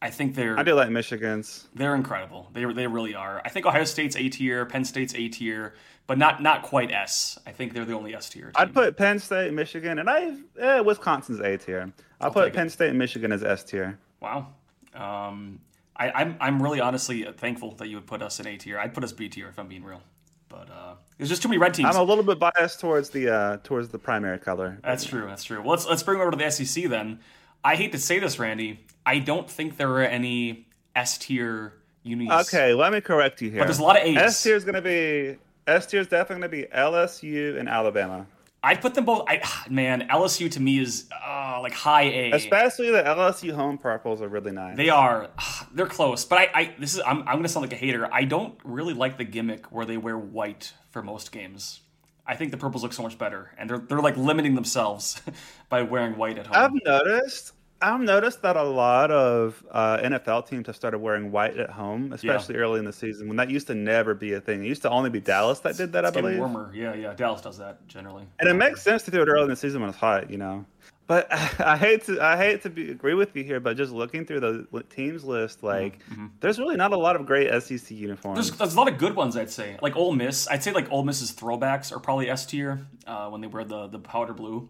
I think they're I do like Michigan's. they're incredible. They they really are. I think Ohio State's A tier, Penn State's A tier, but not not quite S. I think they're the only S tier. I'd put Penn State, Michigan, and I eh, Wisconsin's A tier. I'll, put take it. Penn State and Michigan as S tier. Wow. Um, I, I'm I'm really honestly thankful that you would put us in A tier. I'd put us B tier if I'm being real. But uh, there's just too many red teams. I'm a little bit biased towards the uh, towards the primary color. That's true. That's true. Well, let's let's bring it over to the SEC then. I hate to say this, Randy. I don't think there are any S tier unis. Okay, let me correct you here. But there's a lot of A's. S tier is going to be S tier is definitely going to be LSU and Alabama, I'd put them both. I, man, LSU to me is uh, like high A. especially the LSU home purples are really nice. They are. They're close, but I, I this is I'm, I'm gonna sound like a hater. I don't really like the gimmick where they wear white for most games. I think the purples look so much better, and they're they're like limiting themselves by wearing white at home. I've noticed. I've noticed that a lot of uh, NFL teams have started wearing white at home, especially early in the season. When that used to never be a thing. It used to only be Dallas that did that, I it's getting believe. warmer. Yeah, yeah. Dallas does that generally. And it makes sense to do it early in the season when it's hot, you know. But I hate to I hate to be, agree with you here, but just looking through the teams list, like there's really not a lot of great SEC uniforms. There's, there's a lot of good ones, I'd say. Like Ole Miss, I'd say like Ole Miss's throwbacks are probably S tier uh, when they wear the the powder blue.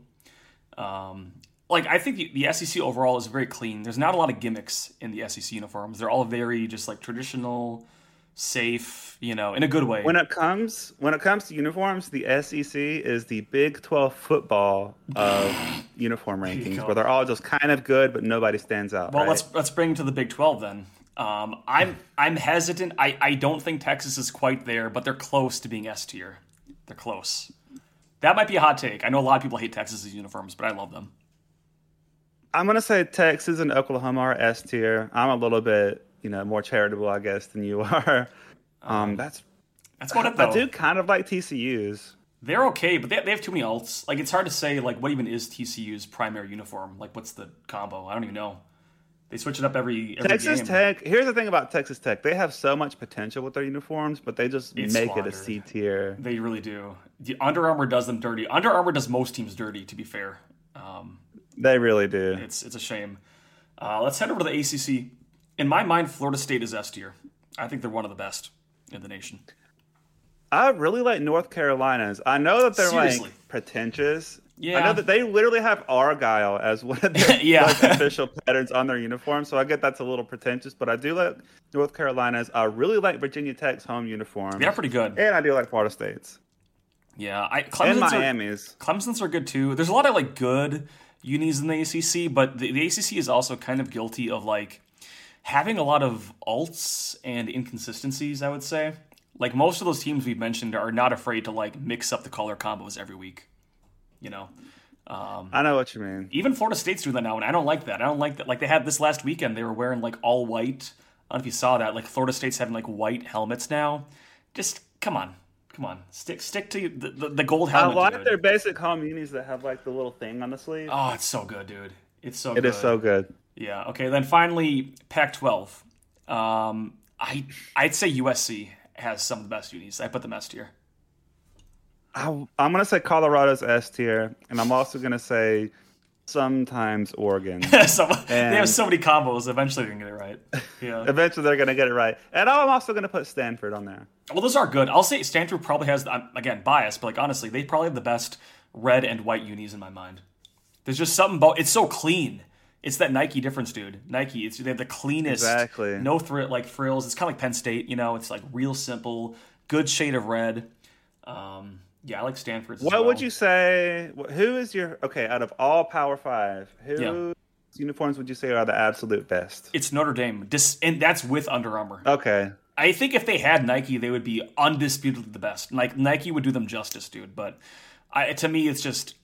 Um, like I think the, the SEC overall is very clean. There's not a lot of gimmicks in the SEC uniforms. They're all very just like traditional, safe, you know, in a good way. when it comes when it comes to uniforms, the SEC is the Big 12 football of uniform rankings, where they're all just kind of good, but nobody stands out. well, right? let's let's bring it to the Big Twelve then. Um, I'm I'm hesitant. I, I don't think Texas is quite there, but they're close to being S tier. They're close. That might be a hot take. I know a lot of people hate Texas's uniforms, but I love them. I'm gonna say Texas and Oklahoma are S tier. I'm a little bit, you know, more charitable, I guess, than you are. Um, that's That's it though. I do kind of like TCU's. They're okay, but they, they have too many alts. Like it's hard to say like what even is TCU's primary uniform? Like what's the combo? I don't even know. They switch it up every, every Texas game. Tech. Here's the thing about Texas Tech: they have so much potential with their uniforms, but they just It's make it a C tier. They really do. The Under Armour does them dirty. Under Armour does most teams dirty. To be fair, um, They really do. it's it's a shame. Uh, let's head over to the ACC. In my mind, Florida State is S tier. I think they're one of the best in the nation. I really like North Carolina's. I know that they're Seriously. like pretentious. Yeah. I know that they literally have Argyle as one of their Yeah. like, official patterns on their uniform, so I get that's a little pretentious, but I do like North Carolina's. I really like Virginia Tech's home uniform. They're pretty good. And I do like Florida State's. Yeah, I And Clemson's are, Miami's. Clemson's are good too. There's a lot of like good unis in the ACC, but the, the ACC is also kind of guilty of like having a lot of alts and inconsistencies. I would say, like most of those teams we've mentioned are not afraid to like mix up the color combos every week. You know, Um, I know what you mean. even Florida State's doing that now, and I don't like that. I don't like that. Like they had this last weekend, they were wearing like all white. I don't know if you saw that. Like Florida State's having like white helmets now. Just come on, come on, stick stick to the the, the gold I helmet. like dude. their basic home unis that have like the little thing on the sleeve. Oh, it's so good, dude. It's so It good. is so good. Yeah. Okay. Then finally, Pac-12. Um, I I'd say USC has some of the best unis. I put them S tier. I, I'm gonna say Colorado's S tier, and I'm also gonna say sometimes Oregon. so they have so many combos. Eventually, they're gonna get it right. Yeah. Eventually, they're gonna get it right, and I'm also gonna put Stanford on there. well, those are good. I'll say Stanford probably has. I'm, again, bias, but like honestly, they probably have the best red and white unis in my mind. There's just something about it's so clean. It's that Nike difference, dude. Nike, it's they have the cleanest, Exactly. no thrill like frills. It's kind of like Penn State, you know. It's like real simple, good shade of red. Um, yeah, I like Stanford's. as What well. would you say? Who is your okay out of all Power Five? Who Yeah. uniforms would you say are the absolute best? It's Notre Dame, Dis- and that's with Under Armour. Okay, I think if they had Nike, they would be undisputedly the best. Like Nike would do them justice, dude. But I, to me, it's just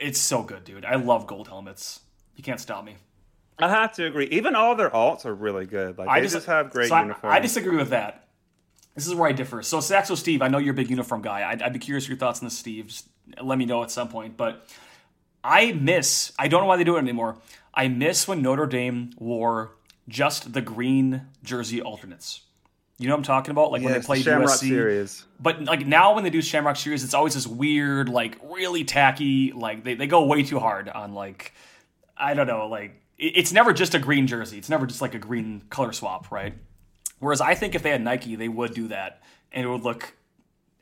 it's so good, dude. I love gold helmets. You can't stop me. I have to agree. Even all their alts are really good. Like I they just, have great so I- uniforms. I, disagree with that. This is where I differ. So Saxo Steve, I know you're a big uniform guy. I'd, I'd be curious your thoughts on this, Steve. Just let me know at some point. But I miss. I don't know why they do it anymore. I miss when Notre Dame wore just the green jersey alternates. You know what I'm talking about? Like when yes, they the played Shamrock USC. series. But like now when they do Shamrock Series, it's always this weird, like really tacky, like they, they go way too hard on like I don't know, like it's never just a green jersey. It's never just like a green color swap, right? Whereas I think if they had Nike, they would do that, and it would look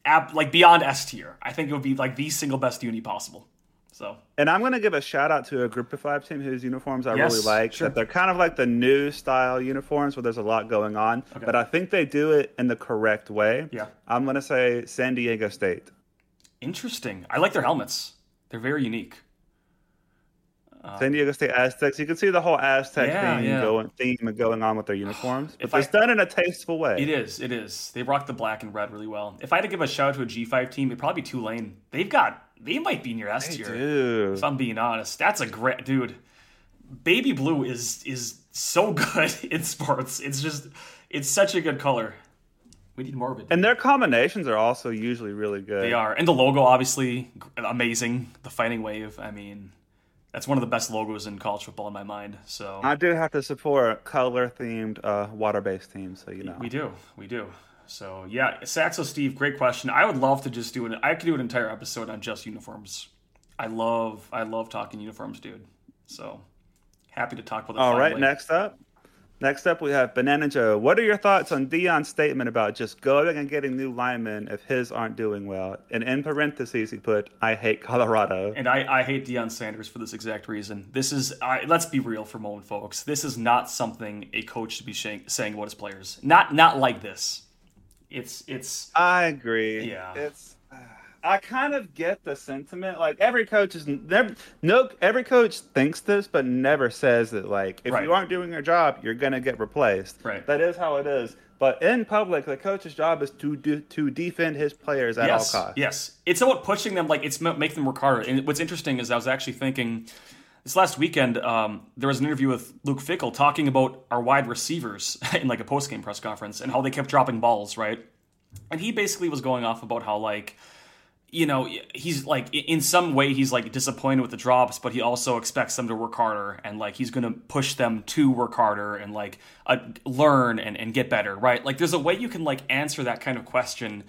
ab- like beyond S tier. I think it would be like the single best uni possible. So, and I'm going to give a shout out to a group of five team whose uniforms I Yes, really like. sure. That they're kind of like the new style uniforms where there's a lot going on, Okay. but I think they do it in the correct way. Yeah. I'm going to say San Diego State. interesting. I like their helmets. They're very unique. Um, San Diego State Aztecs. You can see the whole Aztec Yeah, theme yeah. going theme going on with their uniforms. If But it's I- done in a tasteful way. It is. It is. They rock the black and red really well. If I had to give a shout out to a G5 team, it'd probably be Tulane. They've got. They might be in your S tier. do. If I'm being honest, that's a great dude. Baby blue is is so good in sports. It's just it's such a good color. We need more of it. And their combinations are also usually really good. they are, and the logo obviously amazing. The Fighting Wave. I mean, that's one of the best logos in college football in my mind. So I do have to support color themed uh, water based teams, so you know. We do, we do. So yeah, Saxo Steve, great question. I would love to just do an. I could do an entire episode on just uniforms. I love, I love talking uniforms, dude. So happy to talk about. All right, next up. Next up, we have Banana Joe. What are your thoughts on Deion's statement about just going and getting new linemen if his aren't doing well? And in parentheses, he put, I hate Colorado. And I, I hate Deion Sanders for this exact reason. This is, I, let's be real for a moment, folks. This is not something a coach should be saying, saying about his players. Not, not like this. It's, it's. I agree. Yeah. It's. I kind of get the sentiment. Like every coach is never no. Every coach thinks this, but never says that. Like if Right. you aren't doing your job, you're gonna get replaced. Right. That is how it is. But in public, the coach's job is to do to defend his players at yes, all costs. Yes, it's about pushing them. Like it's ma- make them work harder. And what's interesting is I was actually thinking this last weekend. Um, there was an interview with Luke Fickell talking about our wide receivers in like a post game press conference and how they kept dropping balls, right? And he basically was going off about how like you know he's like in some way he's like disappointed with the drops but he also expects them to work harder and like he's gonna push them to work harder and like uh, learn and, and get better right like there's a way you can like answer that kind of question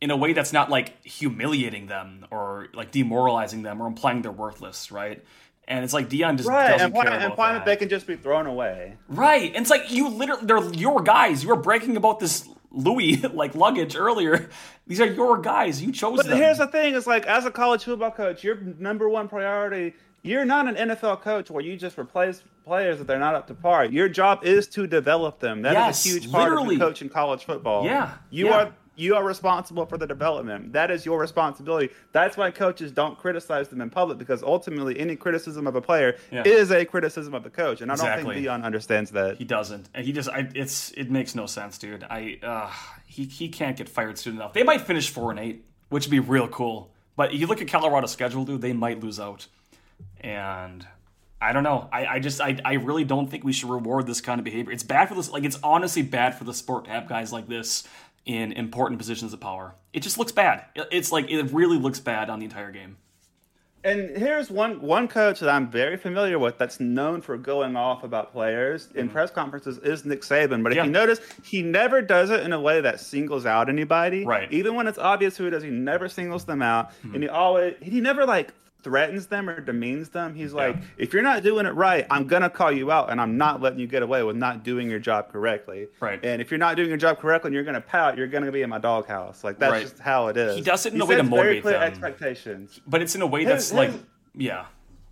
in a way that's not like humiliating them or like demoralizing them or implying they're worthless right and it's like Deion just Right, doesn't and, why, care and why that. they can just be thrown away. Right. And it's like you literally they're your guys. You are breaking about this Louis like luggage earlier. These are your guys. You chose But them. here's the thing: is like as a college football coach, your number one priority. You're not an NFL coach where you just replace players that they're not up to par. Your job is to develop them. That is Yes, a huge part literally. of the coach in college football. Yeah, you yeah. are you are responsible for the development. That is your responsibility. That's why coaches don't criticize them in public because ultimately any criticism of a player Yeah. is a criticism of the coach, and I don't think Deion understands that. he doesn't. And he just I it's it makes no sense, dude. I uh he he can't get fired soon enough. They might finish 4 and 8, which would be real cool. But you look at Colorado's schedule, dude, they might lose out. And I don't know. I, I just I, I really don't think we should reward this kind of behavior. It's bad for this like it's honestly bad for the sport to have guys like this in important positions of power. It just looks bad. It's like it really looks bad on the entire game. And here's one one coach that I'm very familiar with that's known for going off about players in press conferences is Nick Saban. But if Mm-hmm. Yeah. you notice, he never does it in a way that singles out anybody. Right. Mm-hmm. Even when it's obvious who it is, he never singles them out, and he always he never like threatens them or demeans them. He's like, if you're not doing it right, I'm gonna call you out, and I'm not letting you get away with not doing your job correctly. Right. And if you're not doing your job correctly, and you're gonna pout, you're gonna be in my doghouse. Like that's Right. just how it is. He does it in He a way to sets very clear them. expectations. But it's in a way that's His- like yeah.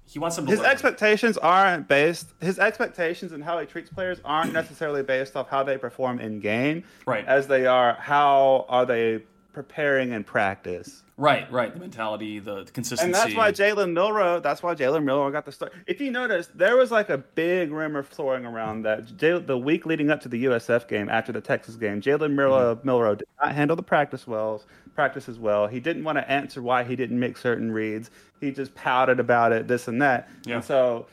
He wants them to His learn. expectations aren't based. His expectations and how he treats players aren't necessarily based off how they perform in game, Right. As they are how are they preparing in practice. Right, right. The mentality, the consistency. And that's why Jalen Milroe. That's why Jalen Milroe got the start. If you notice, there was like a big rumor flowing around that J- the week leading up to the USF game, after the Texas game, Jalen Milroe, Mm-hmm. Milroe did not handle the practice well. Practice as well. He didn't want to answer why he didn't make certain reads. He just pouted about it, this and that. Yeah. And so.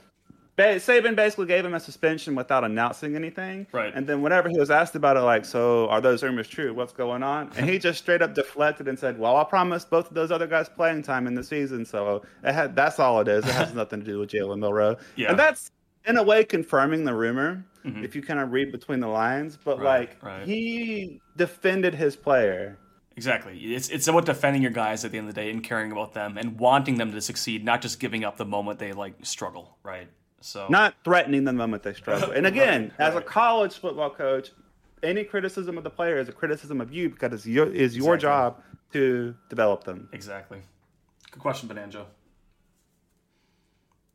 Ba- Saban basically gave him a suspension without announcing anything. Right. And then whenever he was asked about it, like, so are those rumors true? What's going on? And he just straight up deflected and said, well, I promised both of those other guys playing time in the season. So it had, that's all it is. It has nothing to do with Jalen Milroe. Yeah. And that's, in a way, confirming the rumor, mm-hmm. if you kind of read between the lines. But, Right, like, right. he defended his player. Exactly. It's it's about defending your guys at the end of the day and caring about them and wanting them to succeed, not just giving up the moment they like struggle, right? So not threatening them the moment they struggle. And again, Right, as a college football coach, any criticism of the player is a criticism of you because it's your is your Exactly. job to develop them. exactly. Good question, Bonanjo.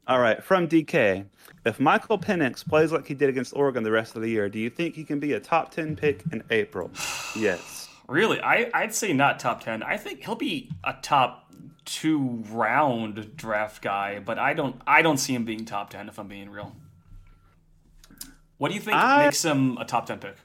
All right, from DK. If Michael Penix plays like he did against Oregon the rest of the year, do you think he can be a top 10 pick in April? Yes. Really, I I'd say not top ten. I think he'll be a top two round draft guy, but I don't I don't see him being top ten if I'm being real. What do you think I- makes him a top ten pick?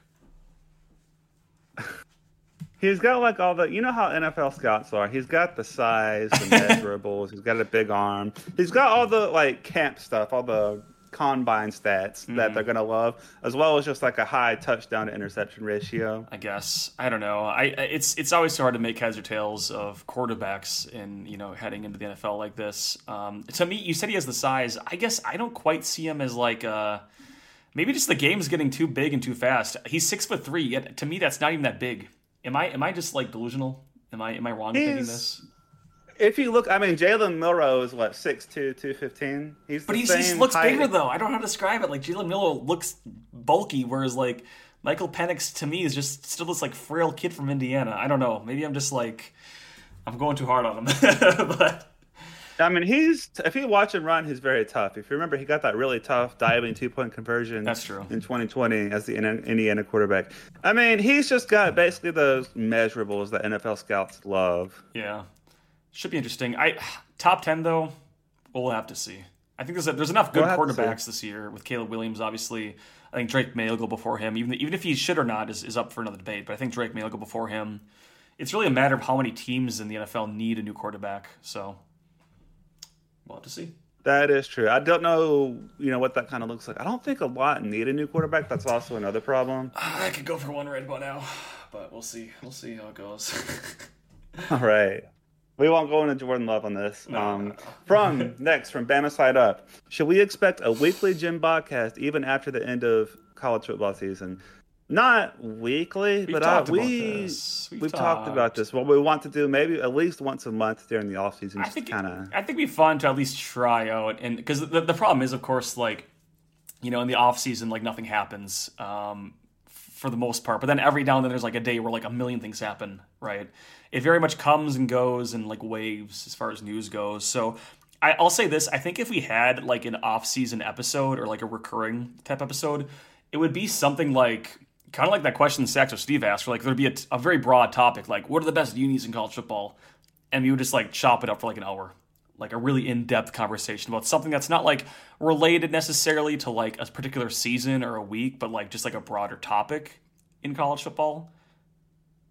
He's got like all the, you know how NFL scouts are. He's got the size, the measurables. he's got a big arm. He's got all the like camp stuff, all the combine stats that they're gonna love, as well as just like a high touchdown to interception ratio. I guess I don't know. I it's it's always so hard to make heads or tails of quarterbacks in you know heading into the NFL like this. Um, to me, you said he has the size. I guess I don't quite see him as like uh maybe just the game's getting too big and too fast. He's six foot three. Yet to me, that's not even that big. Am I am I just like delusional? Am I am I wrong in thinking this? If you look, I mean, Jalen Milroe is what 6'2", 215. He's But he looks height. bigger though. I don't know how to describe it. Like Jalen Milroe looks bulky, whereas like Michael Penix to me is just still this like frail kid from Indiana. I don't know. Maybe I'm just like I'm going too hard on him. but I mean, he's if you watch him run, he's very tough. If you remember, he got that really tough diving two point conversion. That's true. In 2020, as the Indiana quarterback, I mean, he's just got basically those measurables that NFL scouts love. yeah, should be interesting. I top ten though, we'll have to see. I think there's a, there's enough good We'll have to see. quarterbacks this year with Caleb Williams. Obviously, I think Drake Maye will go before him. Even even if he should or not is, is up for another debate. But I think Drake Maye will go before him. It's really a matter of how many teams in the NFL need a new quarterback. So we'll have to see. That is true. I don't know, you know, what that kind of looks like. I don't think a lot need a new quarterback. That's also another problem. I could go for one right about now, but we'll see. We'll see how it goes. All right. We won't go into Jordan Love on this. No, um, no. From next, from Bama Side Up, should we expect a weekly gym podcast even after the end of college football season? Not weekly, We've but uh, we We've, we've talked about this. What we want to do, maybe at least once a month during the off season, I think kind of. I think it'd be fun to at least try out, and because the, the problem is, of course, like you know, in the off season, like nothing happens um, for the most part. But then every now and then, there's like a day where like a million things happen, right? It very much comes and goes in like waves as far as news goes. So I, I'll say this: I think if we had like an off season episode or like a recurring type episode, it would be something like. Kind of like that question Saxo Steve asked, where like there'd be a very broad topic, like what are the best unis in college football, and we would just like chop it up for like an hour like a really in-depth conversation about something that's not like related necessarily to like a particular season or a week but like just like a broader topic in college football.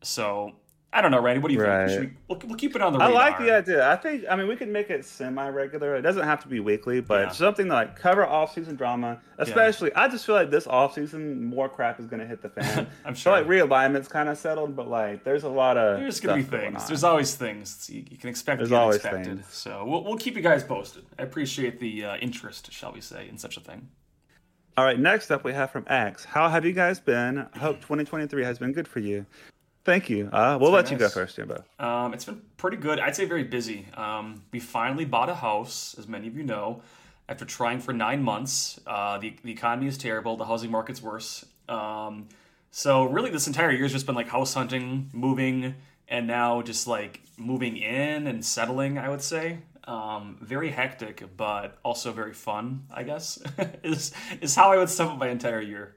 So i don't know randy what do you Right. think we, we'll, we'll keep it on the I like the idea. I think. I mean, we can make it semi-regular. It doesn't have to be weekly, but Yeah. something to like cover off-season drama. Especially, I just feel like this off-season more crap is going to hit the fan. I'm I sure. feel like realignment's kind of settled, but like there's a lot of there's gonna be stuff going things there's always things you, you can expect There's the always unexpected things. so we'll, we'll keep you guys posted i appreciate the uh, interest shall we say in such a thing All right, next up we have from Axe. How have you guys been? I hope 2023 has been good for you. Thank you. Uh, we'll let very you go first, Jimbo. Um, it's been pretty good. I'd say very busy. Um, we finally bought a house, as many of you know, after trying for nine months. Uh, the, the economy is terrible. The housing market's worse. Um, so really, this entire year has just been like house hunting, moving, and now just like moving in and settling. I would say um, very hectic, but also very fun. I guess is is how I would sum up my entire year.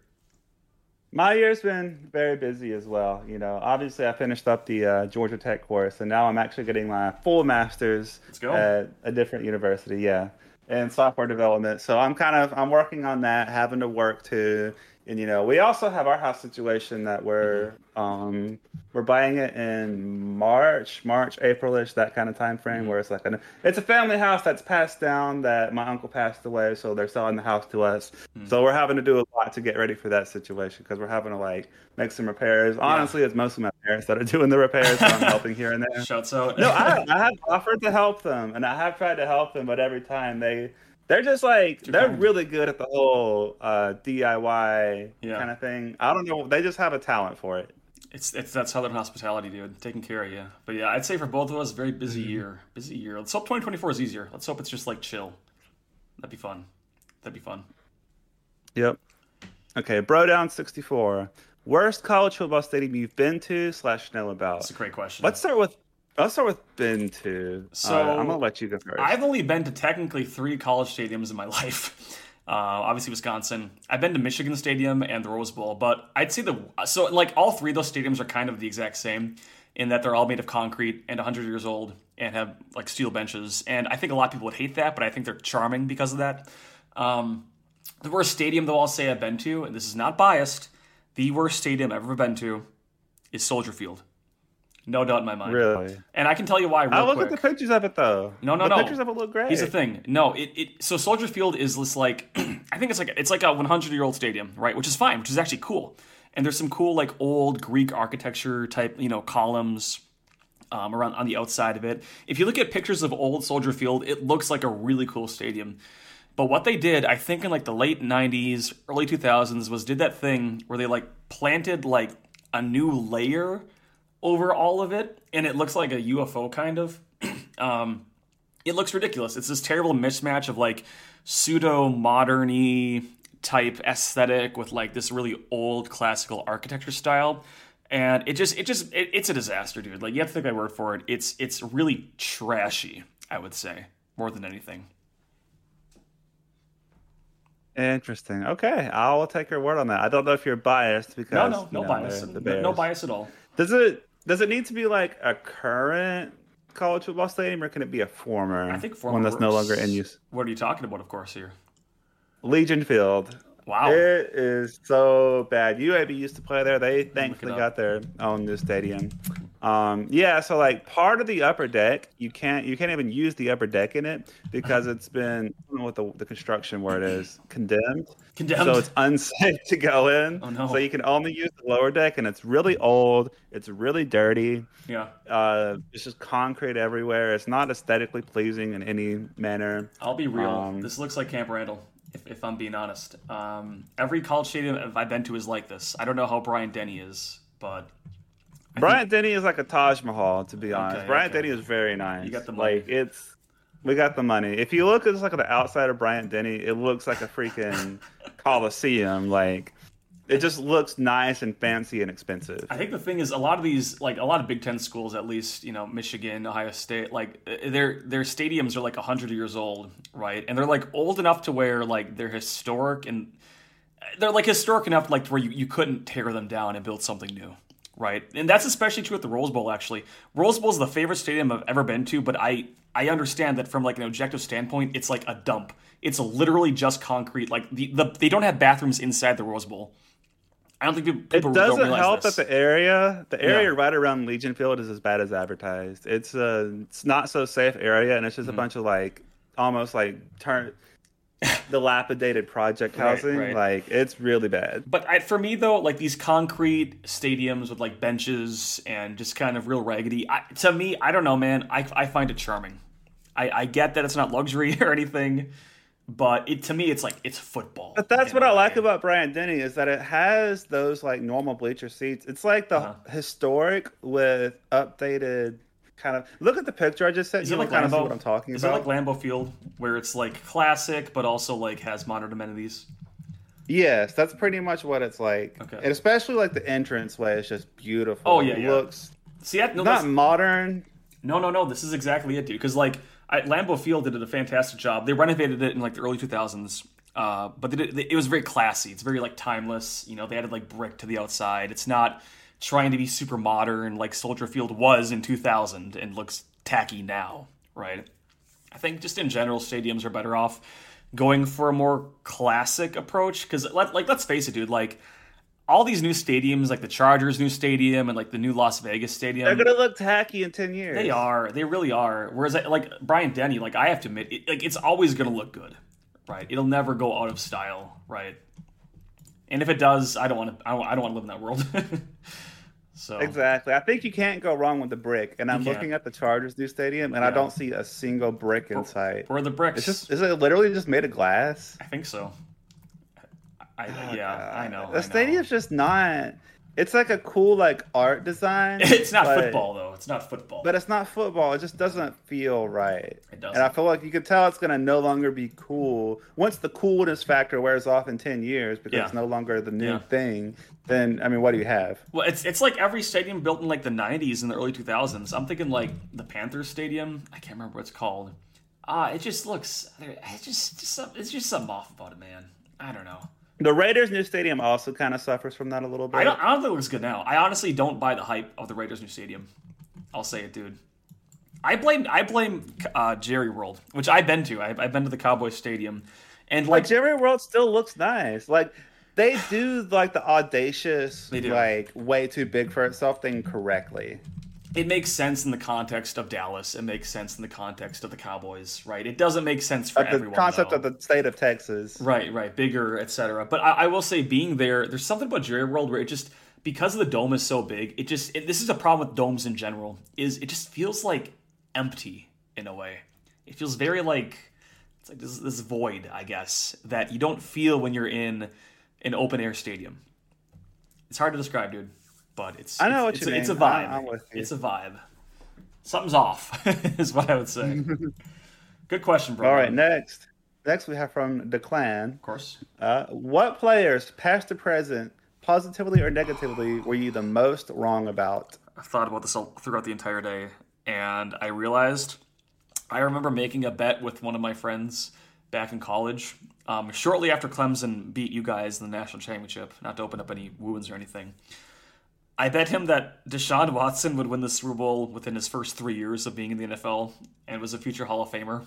My year's been very busy as well. You know, obviously I finished up the uh, Georgia Tech course, and now I'm actually getting my full master's at a different university. Yeah, in software development. So I'm kind of I'm working on that, having to work too. And you know, we also have our house situation that we're Mm-hmm. um, we're buying it in March, March, Aprilish, that kind of time frame, Mm-hmm. where it's like an it's a family house that's passed down that my uncle passed away, so they're selling the house to us. Mm. So we're having to do a lot to get ready for that situation because we're having to like make some repairs. Honestly, it's mostly my parents that are doing the repairs, so I'm helping here and there. Shouts out. No, I, I have offered to help them, and I have tried to help them, but every time they they're just like they're really good at the whole uh, DIY Yeah. kind of thing. I don't know, they just have a talent for it. It's, it's that Southern hospitality, dude, taking care of you. But yeah, I'd say for both of us, very busy Mm-hmm. year, busy year. Let's hope 2024 is easier. Let's hope it's just like chill. That'd be fun. That'd be fun. Yep. Okay, Bro Down 64. Worst college football stadium you've been to slash know about? That's a great question. Let's start with Let's start with been to. So uh, I'm gonna let you go first. I've only been to technically three college stadiums in my life. Uh, obviously, Wisconsin. I've been to Michigan Stadium and the Rose Bowl, but I'd say the so like all three of those stadiums are kind of the exact same in that they're all made of concrete and 100 years old and have like steel benches. And I think a lot of people would hate that, but I think they're charming because of that. Um, the worst stadium, though, I'll say I've been to, and this is not biased, the worst stadium I've ever been to is Soldier Field. No doubt in my mind. Really? And I can tell you why. I look quick. at the pictures of it though. No, no, the no. pictures of it look great. Here's the thing. No, it, it so Soldier Field is this like I think it's like it's like a 100 year old stadium, right? Which is fine, which is actually cool. And there's some cool like old Greek architecture type, you know, columns um, around on the outside of it. If you look at pictures of old Soldier Field, it looks like a really cool stadium. But what they did, I think in like the late 90s, early 2000s was did that thing where they like planted like a new layer over all of it and it looks like a UFO kind of. um, it looks ridiculous. It's this terrible mismatch of like pseudo moderny type aesthetic with like this really old classical architecture style. And it just, it just, it, it's a disaster, dude. Like you have to take my word for it. It's, it's really trashy. I would say more than anything. Interesting. Okay, I'll take your word on that. I don't know if you're biased because No, no, no bias. No, no bias at all. Does it does it need to be like a current college football stadium, or can it be a former? I think former one that's no longer in use. What are you talking about? Of course, here. Legion Field. Wow. It is so bad. UAB used to play there. They thankfully got their own new stadium. Um, yeah, so like part of the upper deck, you can't you can't even use the upper deck in it because it's been I don't know what the, the construction word is condemned. Condemned. So it's unsafe to go in. Oh, no. So you can only use the lower deck, and it's really old. It's really dirty. yeah. Uh, it's just concrete everywhere. It's not aesthetically pleasing in any manner. I'll be real. Um, this looks like Camp Randall, if, if I'm being honest. Um, every college stadium I've been to is like this. I don't know how Bryant Denny is, but Bryant Denny is like a Taj Mahal, to be honest. Okay, Bryant okay. Denny is very nice. You got the money. Like it's, we got the money. If you look at just like the outside of Bryant Denny, it looks like a freaking coliseum. Like it just looks nice and fancy and expensive. I think the thing is a lot of these, like a lot of Big Ten schools, at least you know Michigan, Ohio State, like their their stadiums are like hundred years old, right? And they're like old enough to where like they're historic and they're like historic enough like where you, you couldn't tear them down and build something new. Right, and that's especially true at the Rose Bowl. Actually, Rose Bowl is the favorite stadium I've ever been to, but I I understand that from like an objective standpoint, it's like a dump. It's literally just concrete. Like the, the they don't have bathrooms inside the Rose Bowl. I don't think people, people don't like It doesn't help this. that the area, the area Yeah. right around Legion Field is as bad as advertised. It's a, it's not so safe area, and it's Mm-hmm. just a bunch of like, almost like turn, dilapidated project Right, housing. right. Like it's really bad. But I, for me though, like these concrete stadiums with like benches and just kind of real raggedy, I, to me, I don't know, man. I, I find it charming. I, I get that it's not luxury or anything, but it to me, it's like it's football. But that's what I like about Bryant Denny is that it has those like normal bleacher seats. It's like the Uh-huh. historic with updated kind of. Look at the picture I just sent Is you. it like kind of see what I'm talking Is about. Is it like Lambeau Field, where it's like classic, but also like has modern amenities? Yes, that's pretty much what it's like. Okay. And especially like the entrance way is just beautiful. Oh, yeah, It yeah. looks See, that, no, not modern. No, no, no. This is exactly it, dude. Because like I, Lambeau Field did a fantastic job. They renovated it in like the early 2000s, uh, but they did, it was very classy. It's very like timeless. You know, they added like brick to the outside. It's not trying to be super modern like Soldier Field was in 2000 and looks tacky now, right? I think just in general, stadiums are better off going for a more classic approach. Because let, like let's face it, dude. Like all these new stadiums, like the Chargers' new stadium and like the new Las Vegas stadium, They're gonna look tacky in ten years. they are. They really are. Whereas, like Bryant Denny, like I have to admit, it, like it's always to look good, right? It'll never go out of style, right? And if it does, I don't want to. I don't, don't want to live in that world. so Exactly. I think you can't go wrong with the brick. And I'm looking at the Chargers new stadium, and I don't see a single brick in sight. where are the bricks? It's just is it literally just made of glass? I think so. I, Oh, yeah, God. I know. The I know. stadium's just not. it's like a cool like art design. It's not but- football though. It's not football. But it's not football. It just doesn't feel right. It doesn't. And I feel like you can tell it's going to no longer be cool. Once the coolness factor wears off in 10 years because Yeah. it's no longer the new Yeah. thing, then, I mean, what do you have? Well, it's it's like every stadium built in like the '90s and the early 2000s. I'm thinking like the Panthers Stadium. I can't remember what it's called. Ah, it just looks. It's just, just some- it's just something off about it, man. I don't know. The Raiders' new stadium also kind of suffers from that a little bit. I don't. I don't think it looks good now. I honestly don't buy the hype of the Raiders' new stadium. I'll say it, dude. I blame I blame uh, Jerry World, which I've been to. I've, I've been to the Cowboys Stadium, and Like like Jerry World still looks nice. Like they do like the audacious, like way too big for itself thing correctly. It makes sense in the context of Dallas. It makes sense in the context of the Cowboys, right? It doesn't make sense for Like the everyone. concept though. of the state of Texas. Right, right, bigger, etc. But I, I will say, being there, there's something about Jerry World where it just because the dome is so big, it just it, this is a problem with domes in general. Is it just feels like empty in a way. It feels very like it's like this, this void, I guess, that you don't feel when you're in an open air stadium. It's hard to describe, dude, but it's I know what it's, you it's, mean. it's a vibe. I- I'm with you. It's a vibe. Something's off, is what I would say. Good question, bro. All right, next. Next, we have from the clan. Of course. Uh, what players, past or present, positively or negatively, were you the most wrong about? I thought about this all throughout the entire day, and I realized I remember making a bet with one of my friends back in college, um, shortly after Clemson beat you guys in the national championship. Not to open up any wounds or anything. I bet him that Deshaun Watson would win the Super Bowl within his first three years of being in the NFL and was a future Hall of Famer.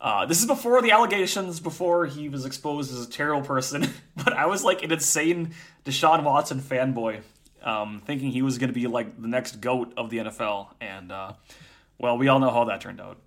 Uh, this is before the allegations, before he was exposed as a terrible person. but I was like an insane Deshaun Watson fanboy, um, thinking he was going to be like the next goat of the NFL. And uh, well, we all know how that turned out.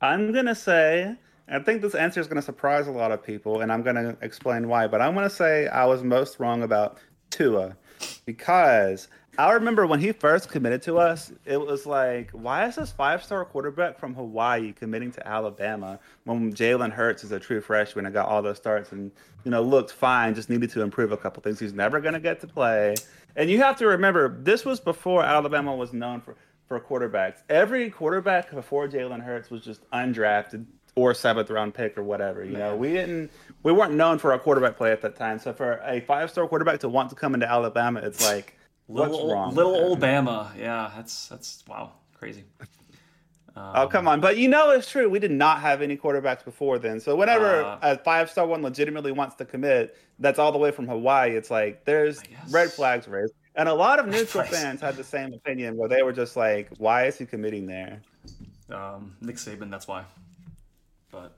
I'm going to say, I think this answer is going to surprise a lot of people, and I'm going to explain why, but I'm going to say I was most wrong about Tua because I remember when he first committed to us, it was like, why is this five star quarterback from Hawaii committing to Alabama when Jalen Hurts is a true freshman and got all those starts and, you know, looked fine, just needed to improve a couple things. He's never going to get to play. And you have to remember, this was before Alabama was known for, for quarterbacks. Every quarterback before Jalen Hurts was just undrafted or seventh round pick or whatever. You know, we didn't, we weren't known for our quarterback play at that time. So for a five star quarterback to want to come into Alabama, it's like, what's little, wrong? Little with old? Bama. Yeah, that's that's wow, crazy. Oh come on! But you know it's true. We did not have any quarterbacks before then. So whenever Uh, a five star one legitimately wants to commit, that's all the way from Hawaii. It's like there's red flags raised, and a lot of neutral fans had the same opinion where they were just like, "Why is he committing there?" Um, Nick Saban, that's why. But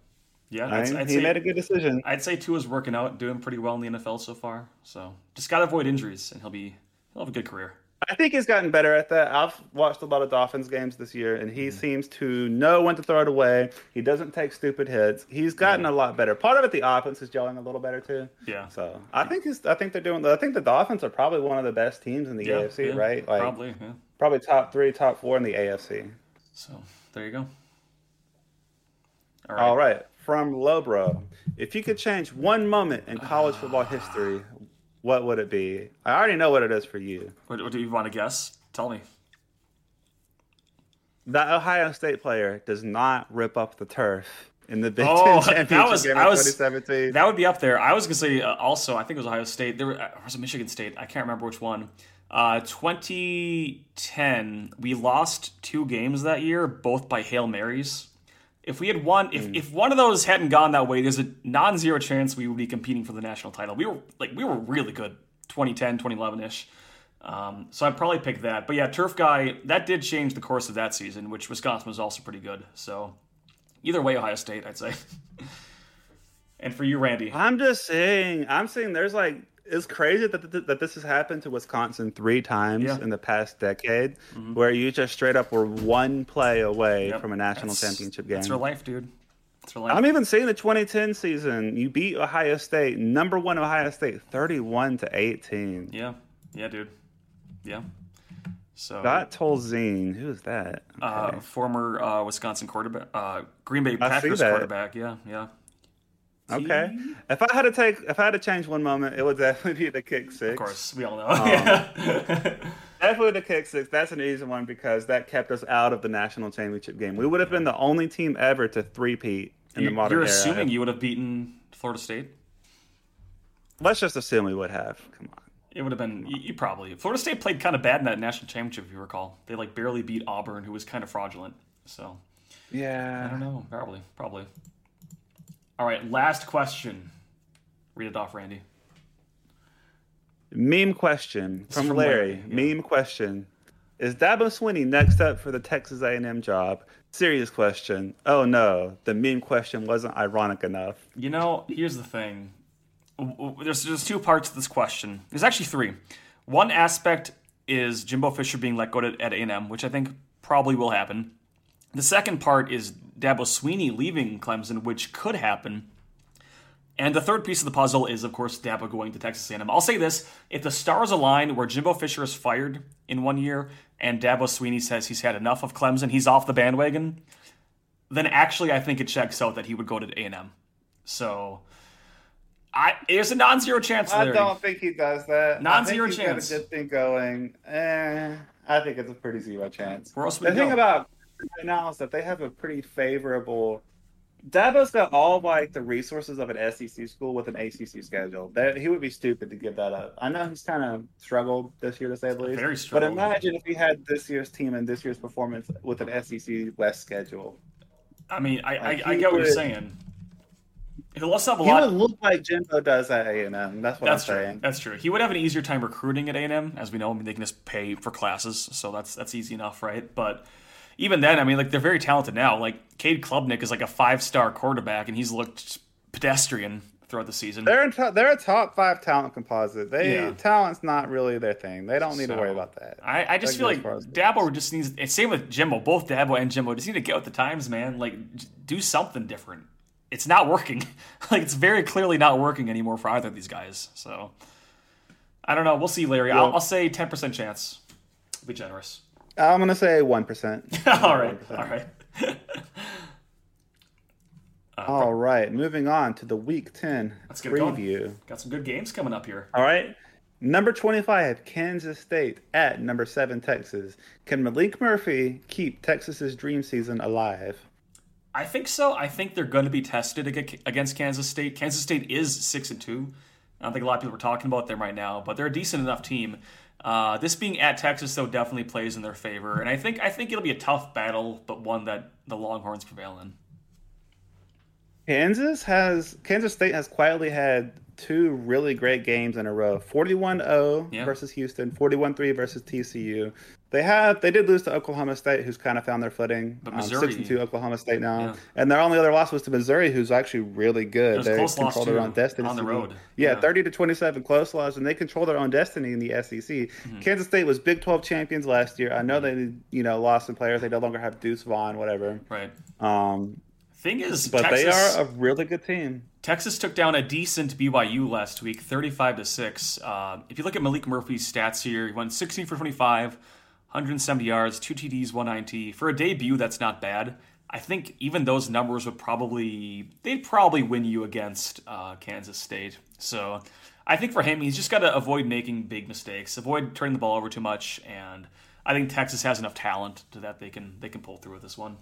yeah, I I'd, I'd he say made a good decision. I'd say Tua's working out, doing pretty well in the NFL so far. So just gotta avoid injuries, and he'll be he'll have a good career. I think he's gotten better at that. I've watched a lot of Dolphins games this year, and he mm-hmm. seems to know when to throw it away. He doesn't take stupid hits. He's gotten a lot better. Part of it, the offense is gelling a little better too. Yeah. So I think he's. I think they're doing. I think the Dolphins are probably one of the best teams in the Yeah, AFC, yeah, right? Like probably. Yeah. probably top three, top four in the AFC. So there you go. All right. All right, from Lobro, if you could change one moment in college football history, what would it be? I already know what it is for you. What, what do you want to guess? Tell me. That Ohio State player does not rip up the turf in the Big Oh, Ten that championship was- game in was- 2017. That would be up there. I was gonna say uh, also. I think it was Ohio State. There uh, was it Michigan State? I can't remember which one. Uh, 2010, we lost two games that year, both by hail marys. If we had won, if, if one of those hadn't gone that way, there's a non-zero chance we would be competing for the national title. We were like we were really good 2010, 2011 ish. Um, so I'd probably pick that. But yeah, turf guy that did change the course of that season, which Wisconsin was also pretty good. So either way, Ohio State, I'd say. and for you, Randy, I'm just saying. I'm saying there's like it's crazy that th- that this has happened to Wisconsin three times Yeah. in the past decade, where you just straight up were one play away Yep. from a national That's- championship game. That's your life, dude. That's life. I'm even seeing the 2010 season. You beat Ohio State, number one Ohio State, 31 to 18. yeah, yeah, dude. Yeah. So Scott Tolzien, who is that? uh, former uh, Wisconsin quarterback, uh, Green Bay Packers quarterback. Yeah, yeah. Okay. If I had to take, if I had to change one moment, it would definitely be the kick six. Of course, we all know. Um, yeah. Definitely the kick six. That's an easy one because that kept us out of the national championship game. We would have been the only team ever to three-peat in You- the modern You're era. assuming you would have beaten Florida State. Let's just assume we would have. Come on. It would have been you, you probably. Florida State played kind of bad in that national championship, if you recall. They like barely beat Auburn, who was kind of fraudulent. So Yeah. I don't know. Probably, probably. All right, last question. Read it off, Randy. Meme question from, from Larry. Larry, yeah. Meme question: Is Dabo Swinney next up for the Texas A&M job? Serious question. Oh no, the meme question wasn't ironic enough. You know, here's the thing. There's there's two parts to this question. There's actually three. One aspect is Jimbo Fisher being let go to, at A&M, which I think probably will happen. The second part is Dabo Swinney leaving Clemson, which could happen. And the third piece of the puzzle is, of course, Dabo going to Texas A&M. I'll say this: if the stars align, where Jimbo Fisher is fired in one year, and Dabo Swinney says he's had enough of Clemson, he's off the bandwagon, then actually I think it checks out that he would go to A&M. So, I there's a non-zero chance. I don't think he does that. Non-zero I think chance. Got a good thing going. Eh, I think it's a pretty zero chance. Where else The he thing go? about right now is that they have a pretty favorable. Dabo's got all like the resources of an SEC school with an ACC schedule. That he would be stupid to give that up. I know he's kind of struggled this year to say the least. Very But imagine if he had this year's team and this year's performance with an SEC West schedule. I mean, I, I, Like, I he get what you're saying. He'll have a He lot. would look like Jimbo does at A and M. That's what That's I'm true. saying. That's true. He would have an easier time recruiting at A&M, as we know. I mean, they can just pay for classes, so that's that's easy enough, right? But even then, I mean, like they're very talented now. Like Cade Klubnik is like a five-star quarterback, and he's looked pedestrian throughout the season. They're in to- they're a top five talent composite. They Yeah. talent's not really their thing. They don't need to worry about that. I, I just feel like. Dabo just needs. Same with Jimbo. Both Dabo and Jimbo just need to get with the times, man. Like, do something different. It's not working. like, it's very clearly not working anymore for either of these guys. So, I don't know. We'll see, Larry. I'll, I'll say ten percent chance. Be generous. I'm gonna say one percent. all right. All right. Uh, all right, moving on to the Week Ten Let's get it going. preview. Got some good games coming up here. All right, number twenty-five, Kansas State at number seven, Texas. Can Maalik Murphy keep Texas's dream season alive? I think so. I think they're going to be tested against Kansas State. Kansas State is six and two. I don't think a lot of people are talking about them right now, but they're a decent enough team. Uh, this being at Texas, though, definitely plays in their favor, and I think I think it'll be a tough battle, but one that the Longhorns prevail in. Kansas has Kansas State has quietly had two really great games in a row. 41-0 Yeah. versus Houston, 41-3 versus TCU. They have they did lose to Oklahoma State who's kind of found their footing. But Um, Missouri- 6 2 Oklahoma State now. Yeah. And their only other loss was to Missouri who's actually really good. They control their own destiny. on the road. Yeah, Yeah. 30 to 27 close loss and they control their own destiny in the SEC. Mm-hmm. Kansas State was Big 12 champions last year. I know they you know lost some players. They no longer have Deuce Vaughn whatever. Right. Um, Thing is, but Texas, they are a really good team. Texas took down a decent BYU last week, 35 to 6. Uh, if you look at Maalik Murphy's stats here, he went 16 for 25, 170 yards, two TDs, one INT. For a debut, that's not bad. I think even those numbers would probably they'd probably win you against uh, Kansas State. So I think for him, he's just got to avoid making big mistakes, avoid turning the ball over too much, and I think Texas has enough talent to that they can they can pull through with this one.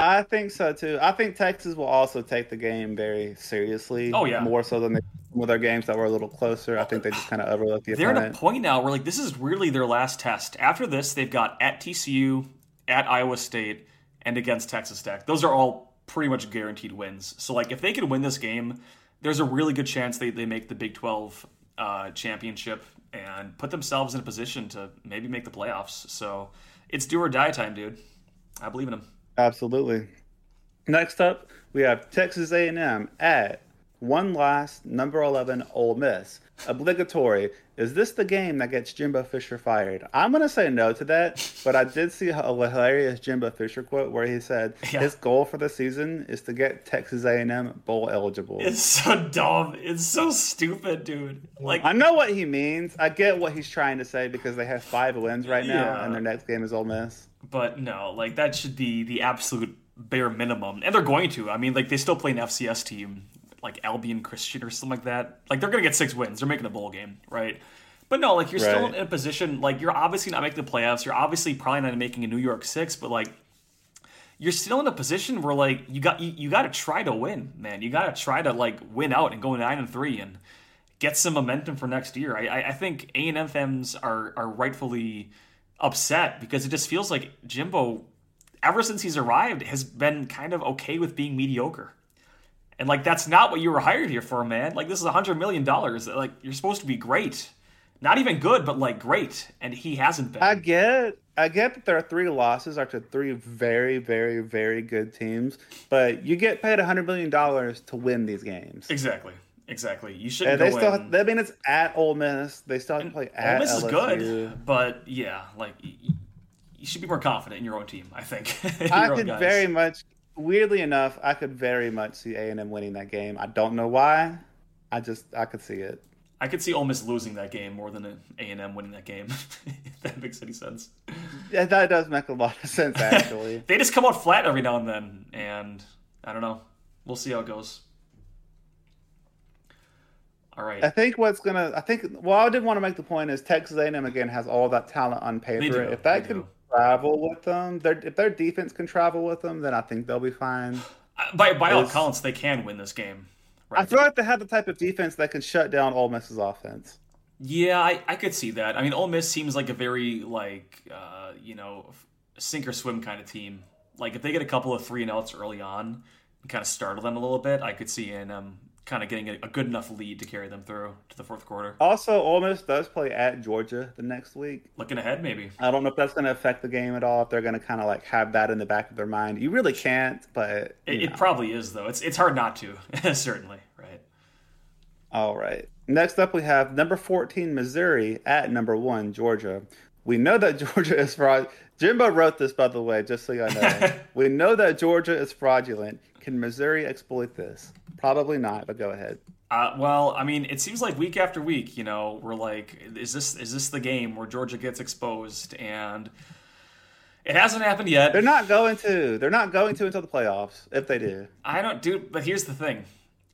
I think so too. I think Texas will also take the game very seriously. Oh, yeah. more so than they, with their games that were a little closer. I think they just kind of overlooked the other. They're at a point now where like this is really their last test. After this, they've got at TCU, at Iowa State, and against Texas Tech. Those are all pretty much guaranteed wins. So like if they can win this game, there's a really good chance they, they make the Big 12 uh, championship and put themselves in a position to maybe make the playoffs. So it's do or die time, dude. I believe in them. Absolutely. Next up, we have Texas A&M at one last number eleven Ole Miss. Obligatory. Is this the game that gets Jimbo Fisher fired? I'm gonna say no to that, but I did see a hilarious Jimbo Fisher quote where he said Yeah. his goal for the season is to get Texas A&M bowl eligible. It's so dumb. It's so stupid, dude. Like I know what he means. I get what he's trying to say because they have five wins right now, Yeah. and their next game is Ole Miss. But no, like that should be the absolute bare minimum, and they're going to. I mean, like they still play an FCS team like Abilene Christian or something like that. Like they're gonna get six wins. They're making a bowl game, right? But no, like you're still in a position. Like you're obviously not making the playoffs. You're obviously probably not making a New Year's Six, but like you're still in a position where like you got you, you got to try to win, man. You got to try to like win out and go nine and three and get some momentum for next year. I I, I think A and M fans are are rightfully upset because it just feels like Jimbo, ever since he's arrived, has been kind of okay with being mediocre. And like that's not what you were hired here for, man. Like this is a hundred million dollars. Like you're supposed to be great, not even good, but like great, and he hasn't been. I get, I get that there are three losses are to three very, very, very good teams, but you get paid a hundred million dollars to win these games. exactly, exactly. You shouldn't And they go still, in. have, I mean, it's at Ole Miss. They still have to play at Ole Miss is LSU. good, but yeah, like you should be more confident in your own team. I think. I could very much, weirdly enough, I could very much see A and M winning that game. I don't know why. I just, I could see it. I could see Ole Miss losing that game more than A and M winning that game. if that makes any sense. Yeah, that does make a lot of sense, actually. They just come out flat every now and then, and I don't know. We'll see how it goes. All right. I think what's gonna, I think, well, I did want to make the point is Texas A&M again has all that talent on paper. If that they can travel with them, their, if their defense can travel with them, then I think they'll be fine. Uh, by by all accounts, they can win this game. I Right. feel like they have the type of defense that can shut down Ole Miss's offense. Yeah, I, I could see that. I mean, Ole Miss seems like a very like uh, you know sink or swim kind of team. Like if they get a couple of three and outs early on, kind of startle them a little bit, I could see in um kind of getting a, a good enough lead to carry them through to the fourth quarter. Also, Ole Miss does play at Georgia the next week. Looking ahead, maybe. I don't know if that's going to affect the game at all. If they're going to kind of like have that in the back of their mind, you really can't. But It, it probably is though. It's it's hard not to. Certainly, right. All right. Next up, we have number 14, Missouri at number one, Georgia. We know that Georgia is fraud. Jimbo wrote this, by the way, just so you know. we know that Georgia is fraudulent. Can Missouri exploit this? Probably not, but go ahead. Uh, well, I mean, it seems like week after week, you know, we're like, is this is this the game where Georgia gets exposed? And it hasn't happened yet. They're not going to. They're not going to until the playoffs, if they do. I don't do, but here's the thing: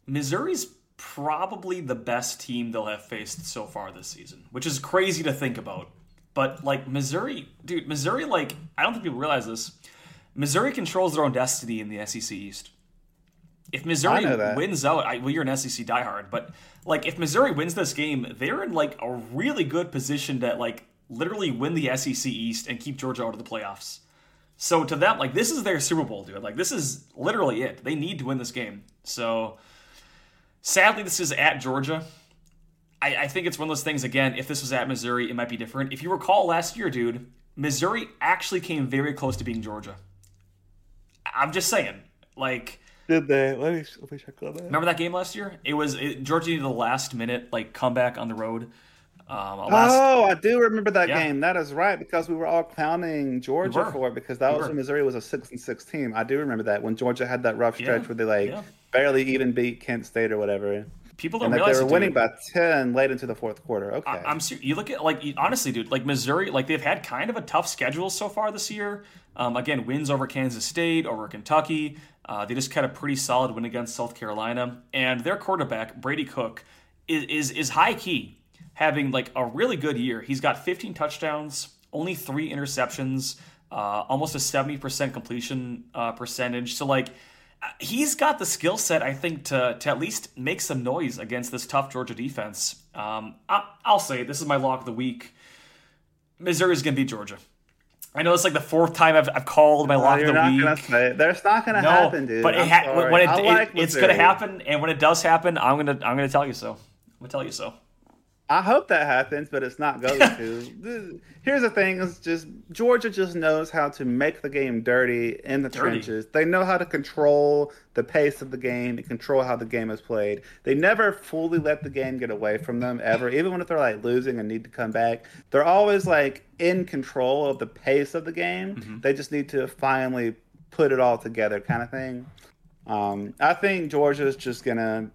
Missouri's probably the best team they'll have faced so far this season, which is crazy to think about. But like Missouri, dude, Missouri, like I don't think people realize this. Missouri controls their own destiny in the SEC East. If Missouri I know that. wins out, I, well, you're an SEC diehard, but like if Missouri wins this game, they're in like a really good position to like literally win the SEC East and keep Georgia out of the playoffs. So to them, like this is their Super Bowl, dude. Like this is literally it. They need to win this game. So sadly, this is at Georgia. I, I think it's one of those things. Again, if this was at Missouri, it might be different. If you recall last year, dude, Missouri actually came very close to being Georgia. I'm just saying, like. Did they? Let me, let me check on that. Remember that game last year? It was it, Georgia needed the last minute like comeback on the road. Um, last, Oh, I do remember that Yeah. game. That is right because we were all clowning Georgia We for it because that We was were. when Missouri was a six and six team. I do remember that when Georgia had that rough stretch Yeah. where they like Yeah. barely even beat Kent State or whatever, people don't and that realize they were winning by ten late into the fourth quarter. Okay, I- I'm ser- you look at like honestly, dude. Like Missouri, like they've had kind of a tough schedule so far this year. Um, again, wins over Kansas State, over Kentucky. Uh, they just had a pretty solid win against South Carolina, and their quarterback Brady Cook is is, is high key, having like a really good year. He's got 15 touchdowns, only three interceptions, uh, almost a 70% completion uh, percentage. So like. He's got the skill set, I think, to, to at least make some noise against this tough Georgia defense. Um, I, I'll say this is my lock of the week. Missouri's going to beat Georgia. I know it's like the fourth time I've, I've called my Oh, lock of the not week. gonna say it. There's not gonna no, happen, dude. but it ha- when it, I it- it's going to happen, and when it does happen, I'm gonna I'm gonna tell you so. I'm gonna tell you so. I hope that happens, but it's not going to. Here's the thing: is just Georgia just knows how to make the game dirty in the Dirty. trenches. They know how to control the pace of the game and control how the game is played. They never fully let the game get away from them ever, even when if they're like losing and need to come back. They're always like in control of the pace of the game. Mm-hmm. They just need to finally put it all together, kind of thing. Um, I think Georgia's just gonna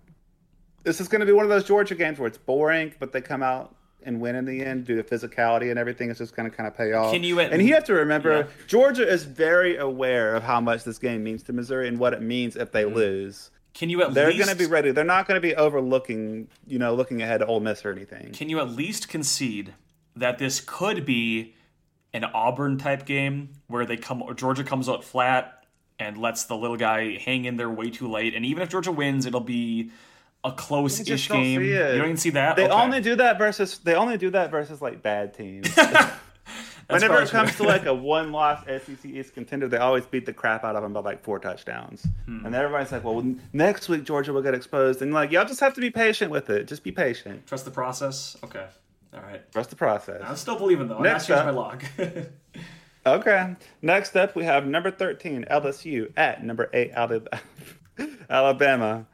this is going to be one of those Georgia games where it's boring, but they come out and win in the end, due to physicality and everything is just going to kind of pay off. Can you and you have to remember, Yeah. Georgia is very aware of how much this game means to Missouri and what it means if Mm-hmm. they lose. Can you at They're least going to be ready. They're not going to be overlooking, you know, looking ahead to Ole Miss or anything. Can you at least concede that this could be an Auburn type game where they come Georgia comes out flat and lets the little guy hang in there way too late, and even if Georgia wins, it'll be a close-ish game. You don't even see that. They Okay. only do that versus they only do that versus like bad teams. Whenever it comes to like a one-loss SEC East contender, they always beat the crap out of them by like four touchdowns. Hmm. And everybody's like, "Well, next week Georgia will get exposed," and like y'all just have to be patient with it. Just be patient. trust the process. Okay, all right. Trust the process. I'm still believing though. I'm Next not changing my up. log. Okay. Next up, we have number thirteen LSU at number eight Alabama.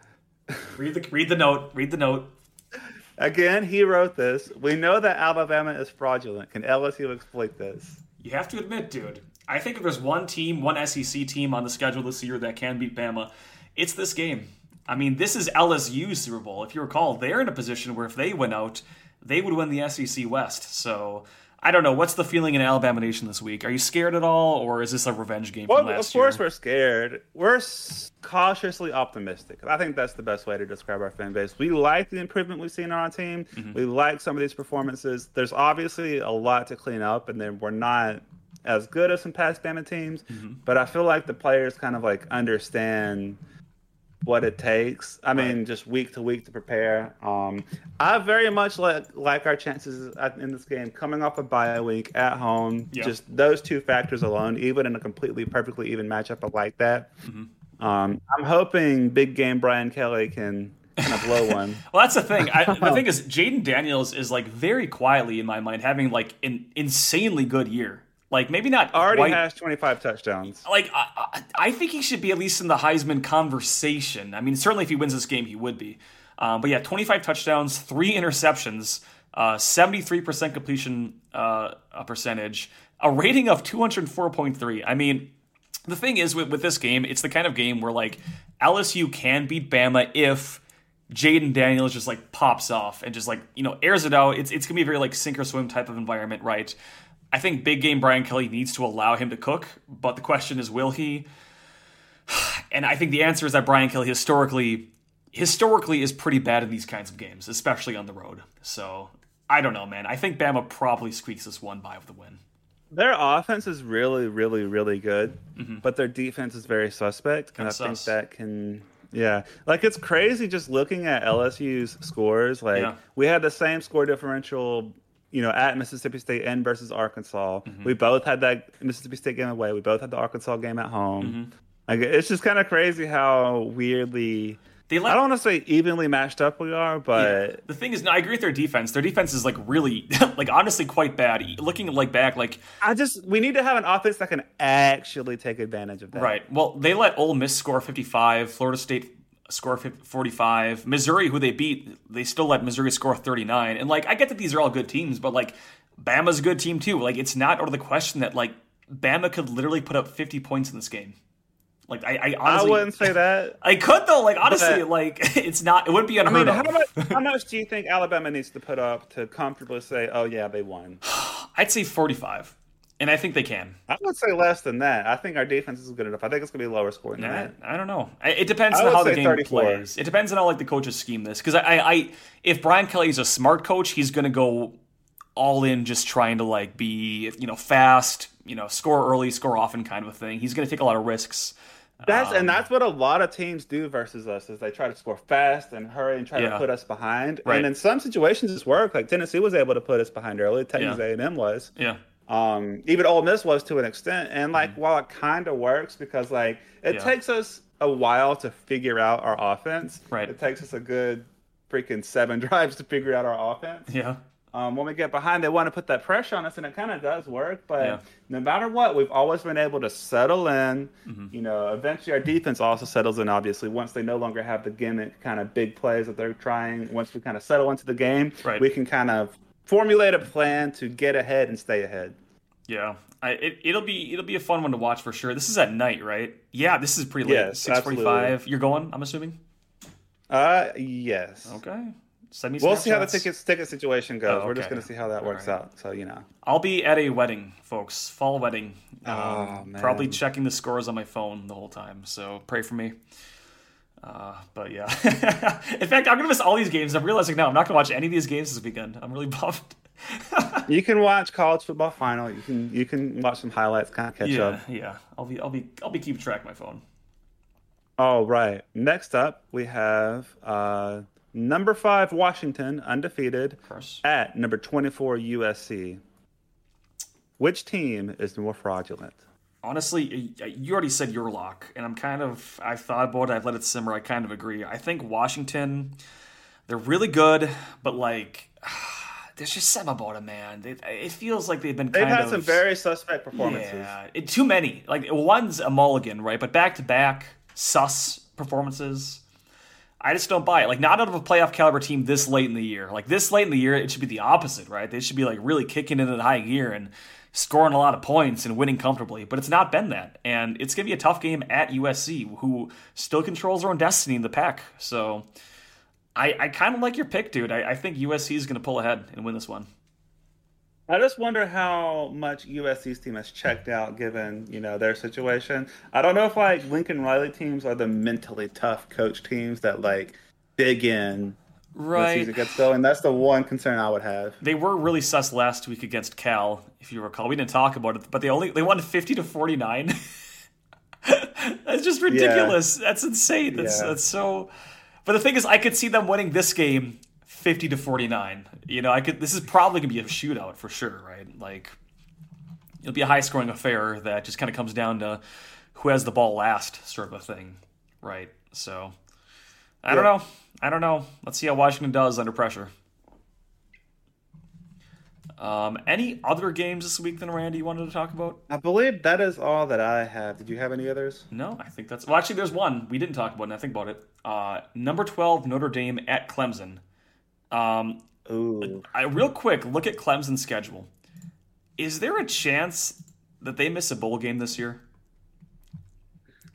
Read the read the note. Read the note. Again, he wrote this. We know that Alabama is fraudulent. Can LSU exploit this? You have to admit, dude. I think if there's one team, one SEC team on the schedule this year that can beat Bama, it's this game. I mean, this is LSU's Super Bowl. If you recall, they're in a position where if they win out, they would win the SEC West. So I don't know. What's the feeling in Alabama Nation this week? Are you scared at all, or is this a revenge game Well, from last of course year? we're scared. We're cautiously optimistic. I think that's the best way to describe our fan base. We like the improvement we've seen on our team. Mm-hmm. We like some of these performances. There's obviously a lot to clean up, and then we're not as good as some past Bama teams. Mm-hmm. But I feel like the players kind of like understand what it takes. I mean, Right. just week to week to prepare. Um, I very much like like our chances at- in this game coming off a bye week at home. Yeah. Just those two factors alone, even in a completely perfectly even matchup, I like that. Mm-hmm. Um, I'm hoping big game Brian Kelly can kind of blow one. Well, that's the thing. I, the thing is, Jayden Daniels is like very quietly in my mind having like an insanely good year. Like maybe not Already quite, has 25 touchdowns. like I, I, I think he should be at least in the Heisman conversation. I mean, certainly if he wins this game, he would be. Um, but yeah, 25 touchdowns, three interceptions, uh, 73% completion uh, uh, percentage, a rating of 204.3. I mean, the thing is with, with this game, it's the kind of game where like LSU can beat Bama if Jayden Daniels just like pops off and just like you know airs it out. It's it's gonna be a very like sink or swim type of environment, right? I think big game Brian Kelly needs to allow him to cook, but the question is, will he? And I think the answer is that Brian Kelly historically historically is pretty bad in these kinds of games, especially on the road. So I don't know, man. I think Bama probably squeaks this one by with the win. Their offense is really, really, really good, mm-hmm. but their defense is very suspect, and I think that can. Yeah, like it's crazy just looking at LSU's scores. Like Yeah. we had the same score differential, you know, at Mississippi State and versus Arkansas. Mm-hmm. We both had that Mississippi State game away. We both had the Arkansas game at home. Mm-hmm. Like it's just kind of crazy how weirdly. They I don't want to say evenly matched up we are, but The thing is, no, I agree with their defense. Their defense is like really, like honestly, quite bad. Looking like back, like I just we need to have an offense that can actually take advantage of that. right. Well, they let Ole Miss score fifty-five, Florida State score forty-five, Missouri, who they beat, they still let Missouri score thirty-nine. And like, I get that these are all good teams, but like, Bama's a good team too. Like, it's not out of the question that like Bama could literally put up fifty points in this game. Like, I, I I honestly, wouldn't say that. I could though. Like, honestly, But- like it's not. It wouldn't be I unheard mean, how of. much, how much do you think Alabama needs to put up to comfortably say, "Oh yeah, they won"? I'd say forty-five, and I think they can. I would say less than that. I think our defense is good enough. I think it's going to be lower scoring than I, that. I don't know. I- It depends on how the game 34. plays. It depends on how like the coaches scheme this. Because I, I, I, if Brian Kelly is a smart coach, he's going to go all in, just trying to like be, you know, fast, you know, score early, score often, kind of a thing. He's going to take a lot of risks. That's Um, and that's what a lot of teams do versus us is they try to score fast and hurry and try Yeah. to put us behind. Right. And in some situations, it's worked. Like Tennessee was able to put us behind early. Texas Yeah. A&M was. Yeah, Um, even Ole Miss was to an extent, and like while it kind of works because like it Mm-hmm. Yeah. takes us a while to figure out our offense. Right. It takes us a good freaking seven drives to figure out our offense. yeah, Um, when we get behind, they want to put that pressure on us, and it kind of does work. But Yeah. no matter what, we've always been able to settle in. Mm-hmm. You know, eventually our defense also settles in. Obviously, once they no longer have the gimmick kind of big plays that they're trying, once we kind of settle into the game, Right. we can kind of formulate a plan to get ahead and stay ahead. yeah. I, it, it'll be it'll be a fun one to watch for sure. This is at night, right? Yeah, this is pretty late. Yes, Six forty-five. You're going. I'm assuming. Uh, yes. Okay. Send me. We'll see how the ticket ticket situation goes. Oh, We're just gonna see how that works Alright. out. So you know. I'll be at a wedding, folks. Fall wedding. Um, Oh, man. Probably checking the scores on my phone the whole time. So pray for me. Uh, but yeah. In fact, I'm gonna miss all these games. I'm realizing now I'm not gonna watch any of these games this weekend. I'm really bummed. You can watch college football final. You can you can watch some highlights, kind of catch yeah, up. yeah. I'll be, I'll be, I'll be keeping track of my phone. All right. Next up, we have uh, number five Washington, undefeated, at number twenty-four USC. Which team is more fraudulent? Honestly, you already said your lock, and I'm kind of. I've thought about it. I've let it simmer. I kind of agree. I think Washington, they're really good, but like, there's just something about them, man. It, it feels like they've been. Kind of. They've had of, some very suspect performances. Yeah, it, too many. Like one's a mulligan, right? But back to back sus performances. I just don't buy it. Like not out of a playoff caliber team this late in the year. Like this late in the year, it should be the opposite, right? They should be like really kicking it in high gear and scoring a lot of points and winning comfortably. But it's not been that, and it's gonna be a tough game at USC, who still controls their own destiny in the Pac. So. I, I kind of like your pick, dude. I, I think USC is going to pull ahead and win this one. I just wonder how much USC's team has checked out given, you know, their situation. I don't know if like Lincoln Riley teams are the mentally tough coach teams that like dig in when the season gets going. That's the one concern I would have. They were really sus last week against Cal, if you recall. We didn't talk about it, but they only they won fifty to forty nine. that's just ridiculous. That's insane. That's Yeah. that's so. But the thing is, I could see them winning this game fifty to forty nine. You know, I could. This is probably gonna be a shootout for sure, right? Like, it'll be a high scoring affair that just kind of comes down to who has the ball last, sort of a thing, right? So, I don't know. I don't know. Let's see how Washington does under pressure. Um, any other games this week than Randy you wanted to talk about? I believe that is all that I have. Did you have any others? No, I think that's well. Actually, there's one we didn't talk about, and I think about it. Uh, number twelve Notre Dame at Clemson. Um, Ooh. I real quick look at Clemson's schedule. Is there a chance that they miss a bowl game this year?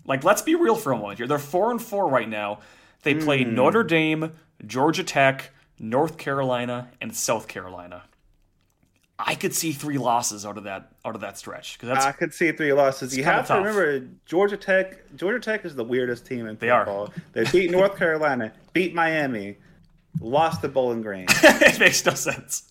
Like, let's be real for a moment here. They're four and four right now. They play hmm. Notre Dame, Georgia Tech, North Carolina, and South Carolina. I could see three losses out of that out of that stretch that's I could see three losses. You have to tough. remember Georgia Tech. Georgia Tech is the weirdest team in They football. They beat North Carolina, beat Miami, lost to Bowling Green. it makes no sense.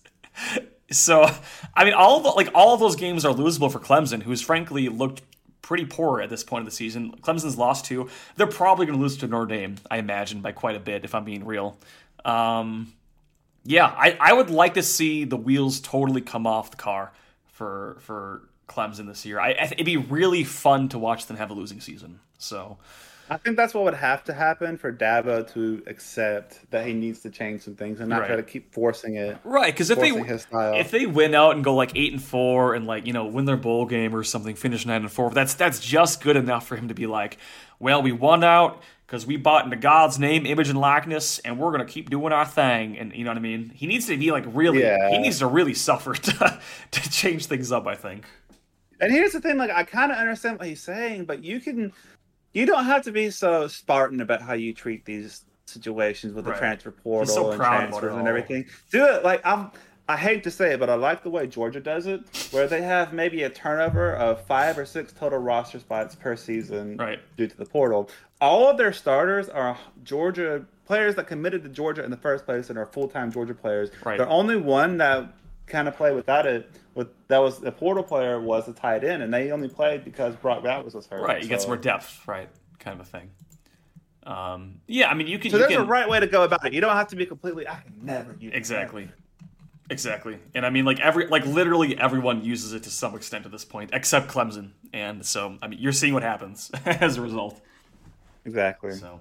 So, I mean, all of the, like all of those games are losable for Clemson, who's frankly looked pretty poor at this point of the season. Clemson's lost two. They're probably going to lose to Notre Dame, I imagine, by quite a bit, if I'm being real. Um, yeah, I, I would like to see the wheels totally come off the car for for Clemson this year. I, it'd be really fun to watch them have a losing season. So, I think that's what would have to happen for Dabo to accept that he needs to change some things and not Right. try to keep forcing it. Right, because if they his style. if they win out and go like eight and four and like you know win their bowl game or something, finish nine and four, that's that's just good enough for him to be like, well, we won out because we bought into God's name, image, and likeness, and we're gonna keep doing our thing. And you know what I mean? He needs to be like really, Yeah. he needs to really suffer to to change things up. I think. And here's the thing: like I kind of understand what he's saying, but you can, you don't have to be so Spartan about how you treat these situations with the transfer portal so and proud about it transfers and everything. Do it like I'm. I hate to say it, but I like the way Georgia does it, where they have maybe a turnover of five or six total roster spots per season Right. due to the portal. All of their starters are Georgia players that committed to Georgia in the first place and are full time Georgia players. Right. The only one that kind of play without it, with that was the portal player was the tight end, and they only played because Brock Bowers was hurt. Right, you get some more depth, right? Kind of a thing. Um, yeah, I mean, you can. So you there's can, a right way to go about it. You don't have to be completely. I can never use that." Exactly. Exactly. And I mean like every like literally everyone uses it to some extent at this point, except Clemson. And so I mean you're seeing what happens as a result. Exactly. So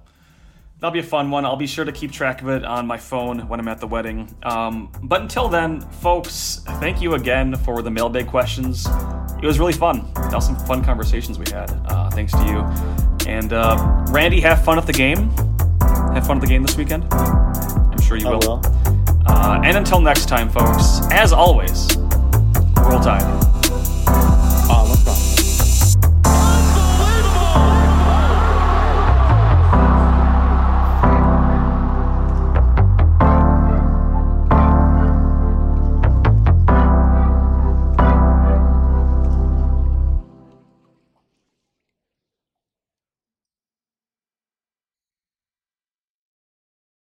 that'll be a fun one. I'll be sure to keep track of it on my phone when I'm at the wedding. Um, but until then, folks, thank you again for the mailbag questions. It was really fun. That was some fun conversations we had. Uh, thanks to you. And uh, Randy, have fun at the game. Have fun at the game this weekend. I'm sure you I will. will. Uh, and until next time, folks, as always, roll tide.